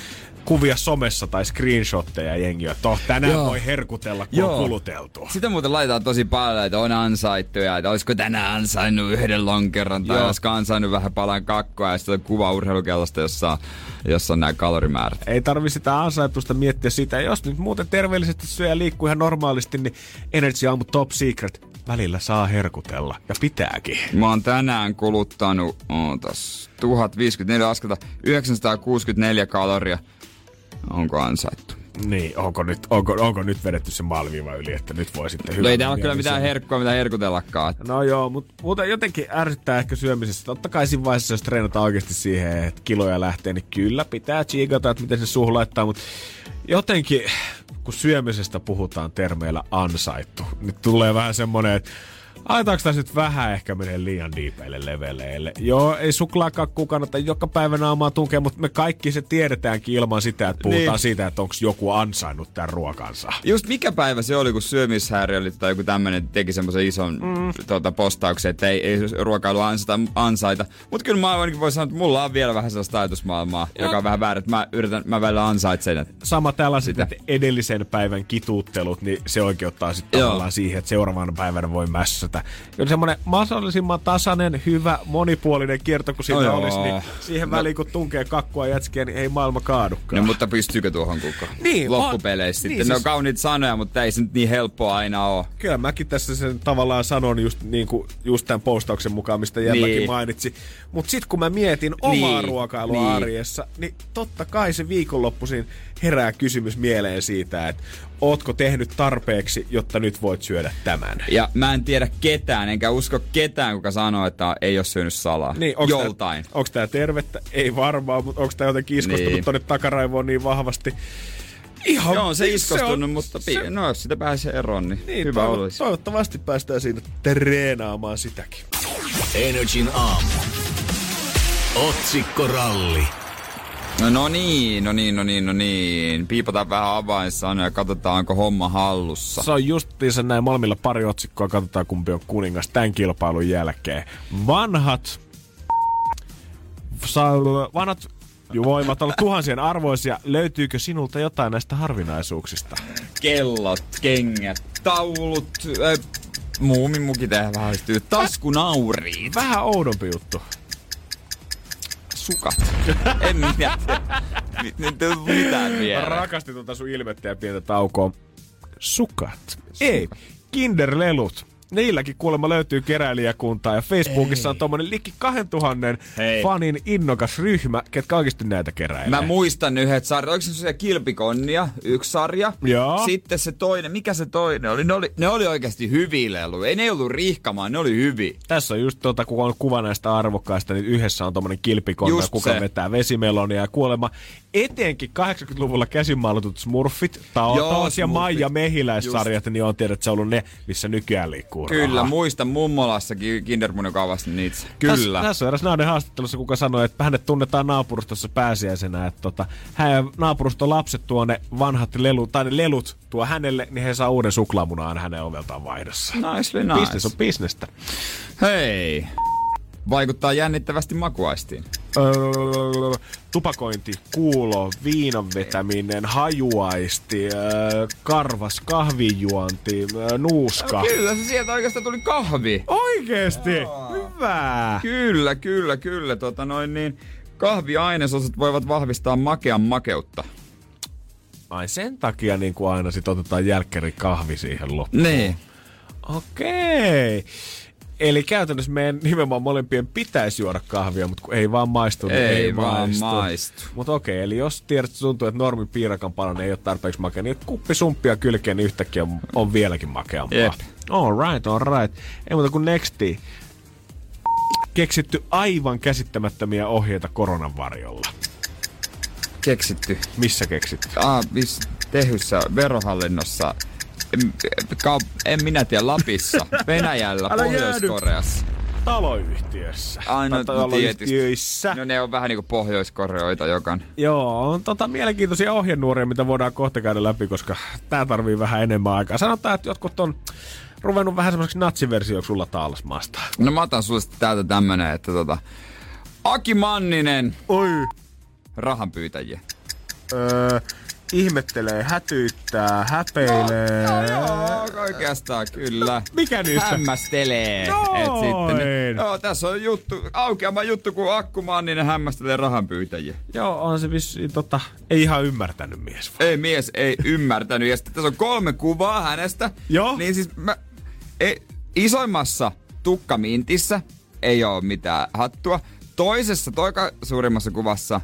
[SPEAKER 3] kuvia somessa tai screenshotteja jengi, että oh, tänään
[SPEAKER 2] Joo.
[SPEAKER 3] voi herkutella, kun
[SPEAKER 2] Joo.
[SPEAKER 3] on kuluteltu.
[SPEAKER 2] Sitä muuten laitetaan tosi paljon, että on ansaittu ja että olisiko tänään ansainnut yhden lonkeron tai
[SPEAKER 3] Joo.
[SPEAKER 2] olisiko ansainnut vähän palan kakkoa ja sitten on kuva urheilukellosta, jossa, jossa on nämä kalorimäärät.
[SPEAKER 3] Ei tarvi sitä ansaitusta miettiä sitä. Jos nyt muuten terveellisesti syö ja liikkuu ihan normaalisti, niin Energy Aamu Top Secret välillä saa herkutella. Ja pitääkin.
[SPEAKER 2] Mä oon tänään kuluttanut ootas, 1054 askelta, 964 kaloria. Onko ansaittu?
[SPEAKER 3] Niin, onko nyt, onko, onko nyt vedetty se maaliviiva yli, että nyt voi sitten
[SPEAKER 2] No
[SPEAKER 3] hyvä
[SPEAKER 2] ei täällä ole kyllä mitään
[SPEAKER 3] syödä.
[SPEAKER 2] herkkua, mitä herkutellakaan.
[SPEAKER 3] No joo, mutta muuten jotenkin ärsyttää ehkä syömisessä. Totta kai siinä vaiheessa, jos treenataan oikeasti siihen, että kiloja lähtee, niin kyllä pitää chiikata, että miten se suhu laittaa, mutta jotenkin kun syömisestä puhutaan termeillä ansaittu, niin tulee vähän semmonen, että Aletaanko tässä nyt vähän ehkä menee liian diipeille leveleille? Joo, ei suklaakakku kannata joka päivä naamaa tunkea, mutta me kaikki se tiedetäänkin ilman sitä, että puhutaan
[SPEAKER 2] Niin.
[SPEAKER 3] siitä, että onko joku ansainnut tämän ruokansa.
[SPEAKER 2] Just mikä päivä se oli, kun syömishäiriö tai joku tämmönen teki semmoisen ison mm. tuota, postauksen, että ei, ei ruokailu ansaita. ansaita. Mutta kyllä mä ainakin voi sanoa, että mulla on vielä vähän sellaista ajatusmaailmaa, joka on vähän väärä, että mä yritän, mä välillä ansaitsen. Että
[SPEAKER 3] sama tällaiset
[SPEAKER 2] Sitä.
[SPEAKER 3] että edellisen päivän kituuttelut, niin se oikeuttaa sitten tavallaan siihen, että seuraavan päivänä voi mässätä mieltä. Kyllä semmoinen mahdollisimman tasainen, hyvä, monipuolinen kierto, kun siinä
[SPEAKER 2] No
[SPEAKER 3] olisi,
[SPEAKER 2] joo.
[SPEAKER 3] niin siihen
[SPEAKER 2] No-
[SPEAKER 3] väliin kun tunkee kakkua jätskiä, niin ei maailma kaadukaan.
[SPEAKER 2] No mutta pystyykö tuohon kukaan?
[SPEAKER 3] Niin,
[SPEAKER 2] Loppupeleissä
[SPEAKER 3] vaan-
[SPEAKER 2] sitten.
[SPEAKER 3] niin
[SPEAKER 2] ne on
[SPEAKER 3] siis-
[SPEAKER 2] kauniita sanoja, mutta ei se nyt niin helppoa aina ole.
[SPEAKER 3] Kyllä mäkin tässä sen tavallaan sanon just, niin kuin, just tämän postauksen mukaan, mistä Jelläkin
[SPEAKER 2] Niin.
[SPEAKER 3] mainitsi. Mutta sitten kun mä mietin omaa
[SPEAKER 2] Niin,
[SPEAKER 3] ruokailua
[SPEAKER 2] niin.
[SPEAKER 3] arjessa, niin totta kai se viikonloppuisin herää kysymys mieleen siitä, että ootko tehnyt tarpeeksi, jotta nyt voit syödä tämän.
[SPEAKER 2] Ja mä en tiedä ketään, enkä usko ketään, kuka sanoo, että ei ole syönyt salaa.
[SPEAKER 3] Niin, onks
[SPEAKER 2] Joltain.
[SPEAKER 3] Tää, onko tämä tervettä? Ei varmaan, mutta onko tämä jotenkin iskostunut
[SPEAKER 2] Niin.
[SPEAKER 3] tonne takaraivoon niin vahvasti? Ihan
[SPEAKER 2] Joo, on se iskostunut,
[SPEAKER 3] on-
[SPEAKER 2] mutta
[SPEAKER 3] se-
[SPEAKER 2] pi- no jos sitä pääsee eroon, niin,
[SPEAKER 3] Niin,
[SPEAKER 2] hyvä
[SPEAKER 3] toivo-
[SPEAKER 2] olisi.
[SPEAKER 3] Toivottavasti päästään siinä treenaamaan sitäkin.
[SPEAKER 1] Energin aamu. Otsikkoralli.
[SPEAKER 2] No, no niin, no niin, no niin, no niin. Piipataan vähän avainsanoja ja katsotaan, onko homma hallussa.
[SPEAKER 3] Se on justiinsa näin molemmilla pari otsikkoa, katsotaan kumpi on kuningas tämän kilpailun jälkeen. Vanhat, vanhat voimat olla tuhansien arvoisia. Löytyykö sinulta jotain näistä harvinaisuuksista?
[SPEAKER 2] Kellot, kengät, taulut, äh, muumimuki tähän vähän taskunauriit,
[SPEAKER 3] Vähän oudompi juttu.
[SPEAKER 2] Sukat. en minä. Tullut mitään vielä.
[SPEAKER 3] Rakastin tuota sun ilmettä ja pientä taukoa. Sukat. Ei, kinderlelut. Niilläkin kuulemma löytyy keräilijäkuntaa ja Facebookissa on tommonen liki 2000
[SPEAKER 2] Hei.
[SPEAKER 3] fanin innokas ryhmä, ketkä oikeasti näitä keräilee.
[SPEAKER 2] Mä muistan yhdet sarjat. Oliko se se kilpikonnia, yksi sarja?
[SPEAKER 3] Joo.
[SPEAKER 2] Sitten se toinen, mikä se toinen oli? Ne oli, ne oli oikeasti hyviä leluja. Ei ne ollut rihkamaan, ne oli hyviä.
[SPEAKER 3] Tässä on just tota, kun on kuva näistä arvokkaista, niin yhdessä on tommonen kilpikonna,
[SPEAKER 2] Just
[SPEAKER 3] kuka
[SPEAKER 2] se.
[SPEAKER 3] vetää vesimelonia ja kuolema. Etenkin 80-luvulla käsimaalatut Smurfit, Taotaos
[SPEAKER 2] Joo,
[SPEAKER 3] ja. Maija Mehiläissarjat, niin on tiedät, että se on ollut ne, missä nykyään liikkuu
[SPEAKER 2] Kyllä,
[SPEAKER 3] rahaa.
[SPEAKER 2] muistan mummolassakin kindermunikaavasta niitä.
[SPEAKER 3] Tässä,
[SPEAKER 2] Kyllä.
[SPEAKER 3] tässä on eräs nainen haastattelussa, kuka sanoi, että hänet tunnetaan naapurustossa pääsiäisenä, että tota, hän ja naapuruston lapset tuo ne vanhat lelut, tai ne lelut tuo hänelle, niin he saa uuden suklaamunan aina hänen oveltaan vaihdossa.
[SPEAKER 2] Nicely nice.
[SPEAKER 3] Business on bisnestä.
[SPEAKER 2] Hei. Vaikuttaa jännittävästi makuaistiin.
[SPEAKER 3] Öö, tupakointi, kuulo, viinan vetäminen, hajuaisti, öö, karvas, kahvijuonti, öö, nuuska.
[SPEAKER 2] Kyllä, se sieltä oikeastaan tuli kahvi.
[SPEAKER 3] Oikeesti? Hyvä!
[SPEAKER 2] Kyllä, kyllä, kyllä. Tota noin niin, kahviainesosat voivat vahvistaa makean makeutta.
[SPEAKER 3] Ai sen takia niin kuin aina sit otetaan jälkkäri kahvi siihen loppuun.
[SPEAKER 2] Niin.
[SPEAKER 3] Okei. Eli käytännössä meidän nimenomaan molempien pitäisi juoda kahvia, mutta kun ei vaan maistu, niin ei,
[SPEAKER 2] Ei vaan
[SPEAKER 3] maistu.
[SPEAKER 2] maistu.
[SPEAKER 3] Mutta okei, eli jos tiedät, että tuntuu, että normi piirakan palanen ei ole tarpeeksi makea, niin kuppi sumppia kylkeen, niin yhtäkkiä on, vieläkin makeampaa.
[SPEAKER 2] Jep.
[SPEAKER 3] All right, all right. Ei muuta kuin nexti. Keksitty aivan käsittämättömiä ohjeita koronan varjolla.
[SPEAKER 2] Keksitty.
[SPEAKER 3] Missä keksitty?
[SPEAKER 2] Ah, vis, tehyssä, verohallinnossa. En, minä tiedä, Lapissa, Venäjällä,
[SPEAKER 3] Älä
[SPEAKER 2] Pohjois-Koreassa.
[SPEAKER 3] Taloyhtiössä.
[SPEAKER 2] Aina no,
[SPEAKER 3] taloyhtiöissä.
[SPEAKER 2] No ne on vähän niinku Pohjois-Koreoita jokan.
[SPEAKER 3] Joo, on tota mielenkiintoisia ohjenuoria, mitä voidaan kohta käydä läpi, koska tää tarvii vähän enemmän aikaa. Sanotaan, että jotkut on ruvennut vähän semmoiseksi natsiversioksi sulla taalasmaasta.
[SPEAKER 2] No mä otan sulle täältä tämmönen, että tota... Aki Manninen,
[SPEAKER 3] Oi.
[SPEAKER 2] rahanpyytäjiä.
[SPEAKER 3] Öö, ihmettelee, hätyyttää, häpeilee.
[SPEAKER 2] No, joo, oikeastaan kyllä.
[SPEAKER 3] Mikä niistä?
[SPEAKER 2] Hämmästelee.
[SPEAKER 3] Noin.
[SPEAKER 2] Et sitten, joo, tässä on juttu, aukeama juttu, kun Akku Manninen hämmästelee rahanpyytäjiä.
[SPEAKER 3] Joo, on se vissi, tota, ei ihan ymmärtänyt mies.
[SPEAKER 2] Ei mies ei ymmärtänyt. Ja sitten tässä on kolme kuvaa hänestä.
[SPEAKER 3] Joo.
[SPEAKER 2] Niin siis mä, ei, isoimmassa tukkamintissä ei ole mitään hattua. Toisessa, toika suurimmassa kuvassa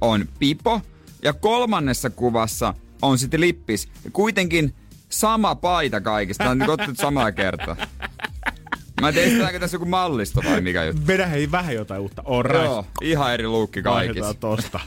[SPEAKER 2] on pipo. Ja kolmannessa kuvassa on sitten lippis. Ja kuitenkin sama paita kaikista. Tämä on nyt otettu samalla kertaa. Mä en tiedä, estetäänkö tässä joku mallisto vai mikä juttu.
[SPEAKER 3] Vedä hei vähän jotain uutta. Right.
[SPEAKER 2] Joo, ihan eri luukki kaikissa.
[SPEAKER 3] Vaihdetaan tosta.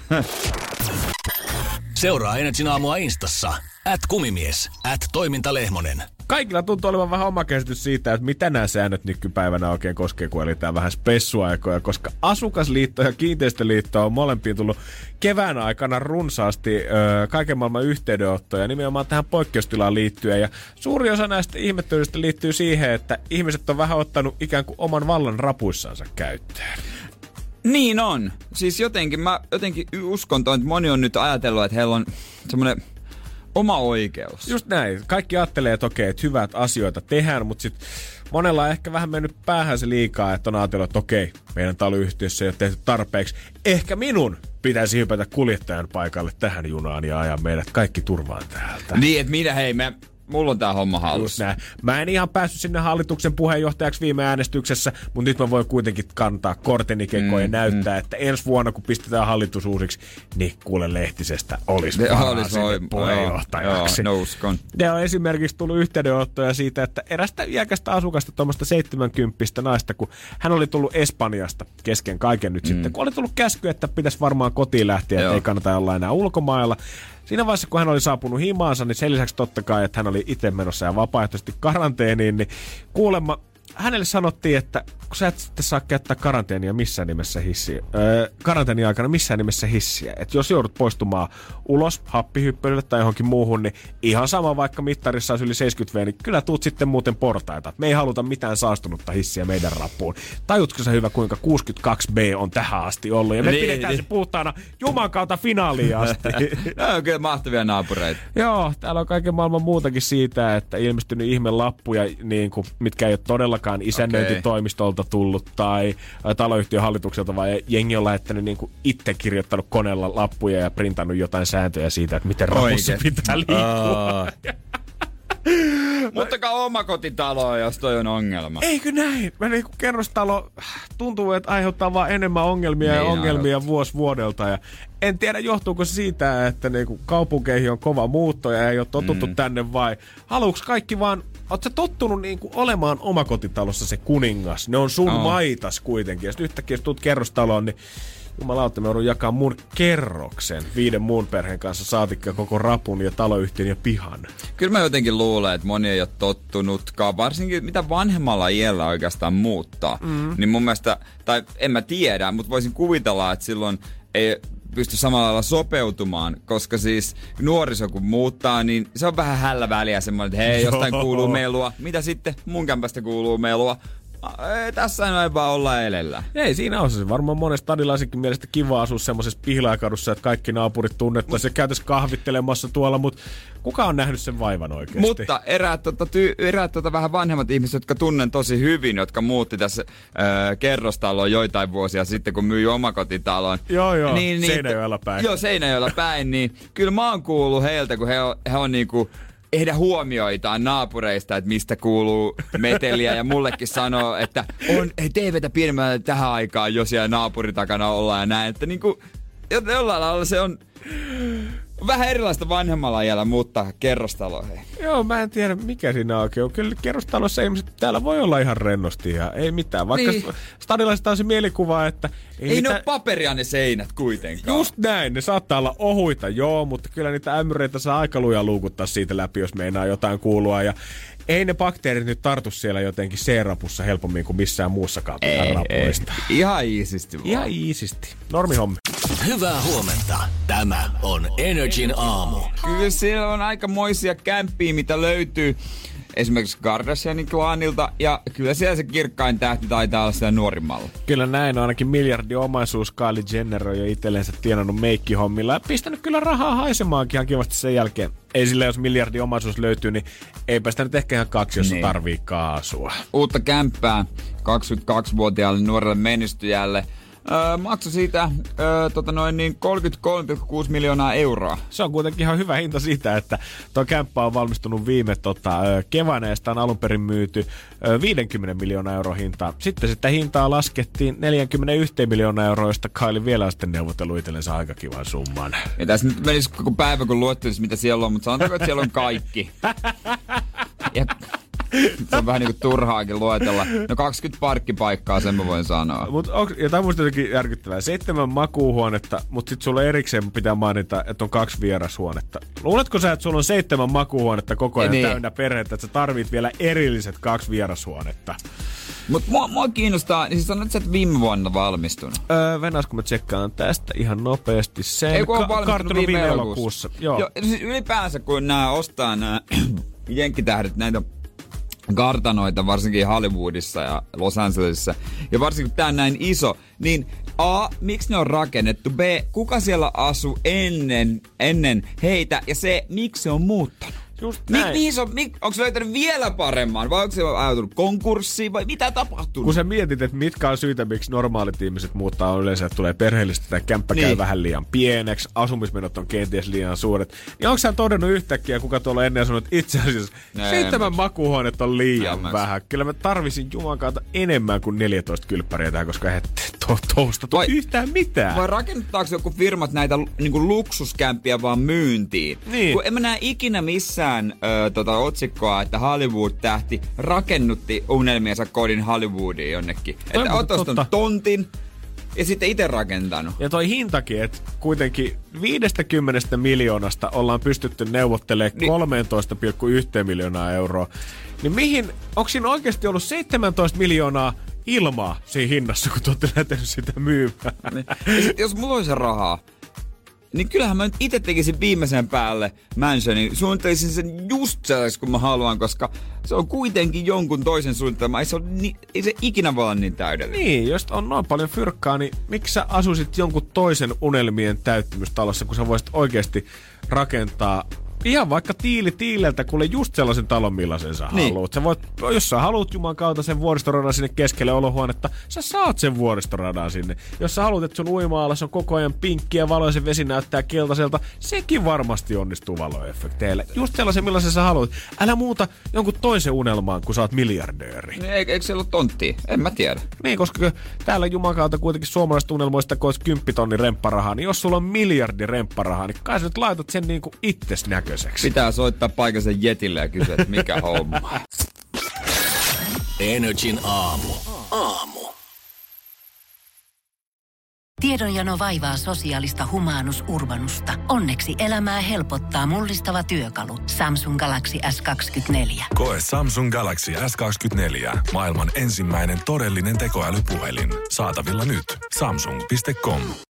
[SPEAKER 1] Seuraa Energin aamua Instassa. At kumimies. At toimintalehmonen.
[SPEAKER 3] Kaikilla tuntuu olevan vähän oma käsitys siitä, että mitä nämä säännöt nykypäivänä oikein koskee, kun eletään vähän spessuaikoja, koska Asukasliitto ja Kiinteistöliitto on molempiin tullut kevään aikana runsaasti ö, kaiken maailman yhteydenottoja nimenomaan tähän poikkeustilaan liittyen. Ja suuri osa näistä ihmettelyistä liittyy siihen, että ihmiset on vähän ottanut ikään kuin oman vallan rapuissansa käyttöön.
[SPEAKER 2] Niin on. Siis jotenkin mä jotenkin uskon että moni on nyt ajatellut, että heillä on semmoinen Oma oikeus.
[SPEAKER 3] Just näin. Kaikki ajattelee, että okei, että hyvät asioita tehdään, mutta sitten monella on ehkä vähän mennyt päähän se liikaa, että on ajatellut, että okei, meidän taloyhtiössä ei ole tehty tarpeeksi. Ehkä minun pitäisi hypätä kuljettajan paikalle tähän junaan ja ajaa meidät kaikki turvaan täältä.
[SPEAKER 2] Niin, että minä hei, me, mulla on tää homma hallussa.
[SPEAKER 3] Mä en ihan päässyt sinne hallituksen puheenjohtajaksi viime äänestyksessä, mutta nyt mä voin kuitenkin kantaa korteni kekoon mm, ja näyttää, mm. että ensi vuonna kun pistetään hallitus uusiksi, niin kuule Lehtisestä olisi
[SPEAKER 2] Ne olisi
[SPEAKER 3] sinne
[SPEAKER 2] voi-
[SPEAKER 3] puheenjohtajaksi.
[SPEAKER 2] Joo, no uskon.
[SPEAKER 3] Ja on esimerkiksi tullut yhteydenottoja siitä, että erästä iäkästä asukasta, tuommoista 70 naista, kun hän oli tullut Espanjasta kesken kaiken nyt mm. sitten, kun oli tullut käsky, että pitäisi varmaan kotiin lähteä, että ei kannata olla enää ulkomailla. Siinä vaiheessa, kun hän oli saapunut himaansa, niin sen lisäksi totta kai, että hän oli itse menossa ja vapaaehtoisesti karanteeniin, niin kuulemma hänelle sanottiin, että kun sä et sitten saa käyttää karanteenia missään nimessä hissiä, öö, karanteenia aikana missään nimessä hissiä. Että jos joudut poistumaan ulos happihyppelylle tai johonkin muuhun, niin ihan sama vaikka mittarissa olisi yli 70 V, niin kyllä tuut sitten muuten portaita. Me ei haluta mitään saastunutta hissiä meidän rappuun. Tajutko sä hyvä, kuinka 62B on tähän asti ollut? Ja me
[SPEAKER 2] Niin,
[SPEAKER 3] pidetään
[SPEAKER 2] niin.
[SPEAKER 3] se puhtaana Juman kautta finaaliin asti.
[SPEAKER 2] Joo, kyllä mahtavia naapureita.
[SPEAKER 3] Joo, täällä on kaiken maailman muutakin siitä, että ilmestynyt ihme lappuja, niin kuin, mitkä ei ole todellakaan isännöintitoimistolta tullut tai taloyhtiön hallitukselta, vaan jengi on lähettänyt niin kuin itse kirjoittanut koneella lappuja ja printannut jotain sääntöjä siitä, että miten rapussa
[SPEAKER 2] Oikein.
[SPEAKER 3] pitää liikkua.
[SPEAKER 2] Aa. Muttakaa omakotitaloa, jos toi on ongelma.
[SPEAKER 3] Eikö näin? Mä niin kuin kerrostalo tuntuu, että aiheuttaa vaan enemmän ongelmia ja
[SPEAKER 2] Niin
[SPEAKER 3] ongelmia vuosi vuodelta. Ja en tiedä, johtuuko se siitä, että niin kuin kaupunkeihin on kova muutto ja ei ole totuttu mm. tänne vai haluuks kaikki vaan Oletko tottunut niin kuin olemaan omakotitalossa se kuningas? Ne on sun oh. maitas kuitenkin. Ja sitten yhtäkkiä, jos tuut kerrostaloon, niin jumalauta, me joudun jakaa mun kerroksen viiden muun perheen kanssa, saatikka koko rapun ja taloyhtiön ja pihan.
[SPEAKER 2] Kyllä mä jotenkin luulen, että moni ei ole tottunutkaan, varsinkin mitä vanhemmalla iällä oikeastaan muuttaa. Mm. Niin mun mielestä, tai en mä tiedä, mutta voisin kuvitella, että silloin ei pysty samalla lailla sopeutumaan, koska siis nuoriso kun muuttaa, niin se on vähän hällä väliä semmoinen, että hei, jostain kuuluu melua. Mitä sitten? Mun kämpästä kuuluu melua. Ei, tässä ei vaan olla elellä.
[SPEAKER 3] Ei siinä on se varmaan monen stadilaisenkin mielestä kiva asua semmoisessa pihlaakadussa, että kaikki naapurit tunnettaisiin ja käytäisiin kahvittelemassa tuolla, mutta kuka on nähnyt sen vaivan oikeasti?
[SPEAKER 2] Mutta eräät, tota, ty, eräät tota, vähän vanhemmat ihmiset, jotka tunnen tosi hyvin, jotka muutti tässä öö, kerrostaloon joitain vuosia sitten, kun myi omakotitalon.
[SPEAKER 3] Joo, joo, Seinäjoella päin.
[SPEAKER 2] Joo, Seinäjoella päin, niin kyllä mä oon kuullut heiltä, kun he on, he on niinku ehdä huomioitaan naapureista, että mistä kuuluu meteliä. Ja mullekin sanoo, että on TVtä pienemmällä tähän aikaan, jos siellä naapurin takana ollaan ja näin, että niinku jo- jollain lailla se on vähän erilaista vanhemmalla iällä muuttaa kerrostaloihin.
[SPEAKER 3] Joo, mä en tiedä mikä siinä oikein on. Kyllä kerrostalossa ihmiset täällä voi olla ihan rennosti ja ei mitään. Vaikka
[SPEAKER 2] Niin.
[SPEAKER 3] stadilaisista on se mielikuva, että...
[SPEAKER 2] Ei, ei ne
[SPEAKER 3] mitään-
[SPEAKER 2] ole paperia ne seinät kuitenkaan.
[SPEAKER 3] Just näin, ne saattaa olla ohuita, joo, mutta kyllä niitä ämyreitä saa aika lujaa luukuttaa siitä läpi, jos meinaa jotain kuulua. Ja ei ne bakteerit nyt tartu siellä jotenkin C-rapussa helpommin kuin missään muussakaan rapuista.
[SPEAKER 2] Ihan iisisti vaan.
[SPEAKER 3] Ihan iisisti. Normihommi.
[SPEAKER 1] Hyvää huomenta. Tämä on Energin aamu.
[SPEAKER 2] Kyllä siellä on aikamoisia kämppiä, mitä löytyy esimerkiksi Kardashianin klaanilta. Ja kyllä siellä se kirkkain tähti taitaa olla siellä nuorimmalla.
[SPEAKER 3] Kyllä näin on ainakin miljardi omaisuus. Kylie Jenner on jo itsellensä tienannut meikkihommilla ja pistänyt kyllä rahaa haisemaankin ihan kivasti sen jälkeen. Ei sillä, jos miljardi omaisuus löytyy, niin eipä sitä nyt ehkä ihan kaksi, jos
[SPEAKER 2] niin.
[SPEAKER 3] tarvii kaasua.
[SPEAKER 2] Uutta kämppää 22-vuotiaalle nuorelle menestyjälle. Öö, maksu siitä öö, tota noin niin 33,6 miljoonaa euroa.
[SPEAKER 3] Se on kuitenkin ihan hyvä hinta siitä, että tuo kämppä on valmistunut viime tota, keväänä ja sitä on alun perin myyty ö, 50 miljoonaa euro hintaa. Sitten sitä hintaa laskettiin 41 miljoonaa euroa, josta Kylie vielä sitten neuvotellut itsellensä aika kivan summan.
[SPEAKER 2] Ja tässä nyt menisi koko päivä, kun luettelisi, mitä siellä on, mutta sanotaanko, että siellä on kaikki. Ja se on vähän niinku turhaakin luetella. No 20 parkkipaikkaa, sen mä voin sanoa.
[SPEAKER 3] Mut onks, ja tämä on musta jotenkin järkyttävää. Seitsemän makuuhuonetta, mutta sitten sulla erikseen pitää mainita, että on kaksi vierashuonetta. Luuletko sä, että sulla on seitsemän makuuhuonetta koko ajan
[SPEAKER 2] Niin.
[SPEAKER 3] täynnä perhettä, että sä tarvit vielä erilliset kaksi vierashuonetta?
[SPEAKER 2] Mutta mua, mua kiinnostaa, niin siis sanoit, että sä et viime vuonna valmistunut.
[SPEAKER 3] Öö, Venäs, kun mä tsekkaan tästä ihan nopeasti sen.
[SPEAKER 2] Ei kun on valmistunut viime,
[SPEAKER 3] viime
[SPEAKER 2] elokuussa.
[SPEAKER 3] Joo.
[SPEAKER 2] Joo. Siis ylipäänsä kun nämä ostaa nämä jenkkitähdet näitä kartanoita, varsinkin Hollywoodissa ja Los Angelesissa. Ja varsinkin kun tää on näin iso, niin A, miksi ne on rakennettu? B, kuka siellä asuu ennen, ennen heitä? Ja C, miksi se on muuttanut?
[SPEAKER 3] Just näin.
[SPEAKER 2] mihin se on, mi- onko se löytänyt vielä paremman vai onko se ajautunut konkurssiin vai mitä tapahtuu?
[SPEAKER 3] Kun sä mietit, että mitkä on syitä, miksi normaalit ihmiset muuttaa on yleensä, että tulee perheellistä tai kämppä niin. käy vähän liian pieneksi, asumismenot on kenties liian suuret. Niin onko sä todennut yhtäkkiä, kuka tuolla ennen sanonut, että itse asiassa seitsemän
[SPEAKER 2] mä-
[SPEAKER 3] makuuhuoneet on liian
[SPEAKER 2] mä-
[SPEAKER 3] vähän. Kyllä mä tarvisin Juman kautta enemmän kuin 14 kylppäriä tähän, koska eihän to-
[SPEAKER 2] Vai-
[SPEAKER 3] yhtään mitään.
[SPEAKER 2] Vai rakennettaako joku firmat näitä niin luksuskämpiä vaan myyntiin?
[SPEAKER 3] Niin.
[SPEAKER 2] Kun en mä näe ikinä missään ö, tota otsikkoa, että Hollywood-tähti rakennutti unelmiensa kodin Hollywoodiin jonnekin.
[SPEAKER 3] Toi
[SPEAKER 2] että
[SPEAKER 3] on
[SPEAKER 2] oot ostanut
[SPEAKER 3] totta.
[SPEAKER 2] tontin ja sitten itse rakentanut.
[SPEAKER 3] Ja toi hintakin, että kuitenkin 50 miljoonasta ollaan pystytty neuvottelemaan
[SPEAKER 2] Niin.
[SPEAKER 3] 13,1 miljoonaa euroa. Niin mihin, onko siinä oikeasti ollut 17 miljoonaa ilmaa siinä hinnassa, kun te olette lähtenyt sitä myymään?
[SPEAKER 2] Niin. Ja sit, jos mulla olisi rahaa, niin kyllähän mä nyt itse tekisin viimeisen päälle mansionin. Suunnittelisin sen just sellaiseksi, kun mä haluan, koska se on kuitenkin jonkun toisen suunnitelma. Ei se, ni, ei se ikinä voi olla niin täydellinen.
[SPEAKER 3] Niin, jos on noin paljon fyrkkaa, niin miksi sä asuisit jonkun toisen unelmien täyttymystalossa, kun sä voisit oikeasti rakentaa Ihan vaikka tiili tiileltä, kuule just sellaisen talon, millaisen sä
[SPEAKER 2] Niin.
[SPEAKER 3] haluat. Sä voit, jos sä haluat Juman kautta sen vuoristoradan sinne keskelle olohuonetta, sä saat sen vuoristoradan sinne. Jos sä haluat, että sun uima on koko ajan pinkkiä ja se vesi näyttää keltaiselta, sekin varmasti onnistuu valoefekteillä. Just sellaisen, millaisen sä haluat. Älä muuta jonkun toisen unelmaan, kun sä oot miljardööri.
[SPEAKER 2] Niin, Eikö, eikö siellä ole tonttia? En mä tiedä.
[SPEAKER 3] Niin, koska täällä Jumakaalta kuitenkin suomalaisista unelmoista, kun olisi 10 tonni rempparahaa, niin jos sulla on miljardi rempparahaa, niin kai sä nyt laitat sen niinku itses näköiseksi.
[SPEAKER 2] Pitää soittaa paikallisen jetille ja kysyä, että mikä homma.
[SPEAKER 1] Energin aamu. Aamu.
[SPEAKER 4] Tiedonjano vaivaa sosiaalista humanus urbanusta. Onneksi elämää helpottaa mullistava työkalu. Samsung Galaxy S24.
[SPEAKER 5] Koe Samsung Galaxy S24. Maailman ensimmäinen todellinen tekoälypuhelin. Saatavilla nyt. Samsung.com.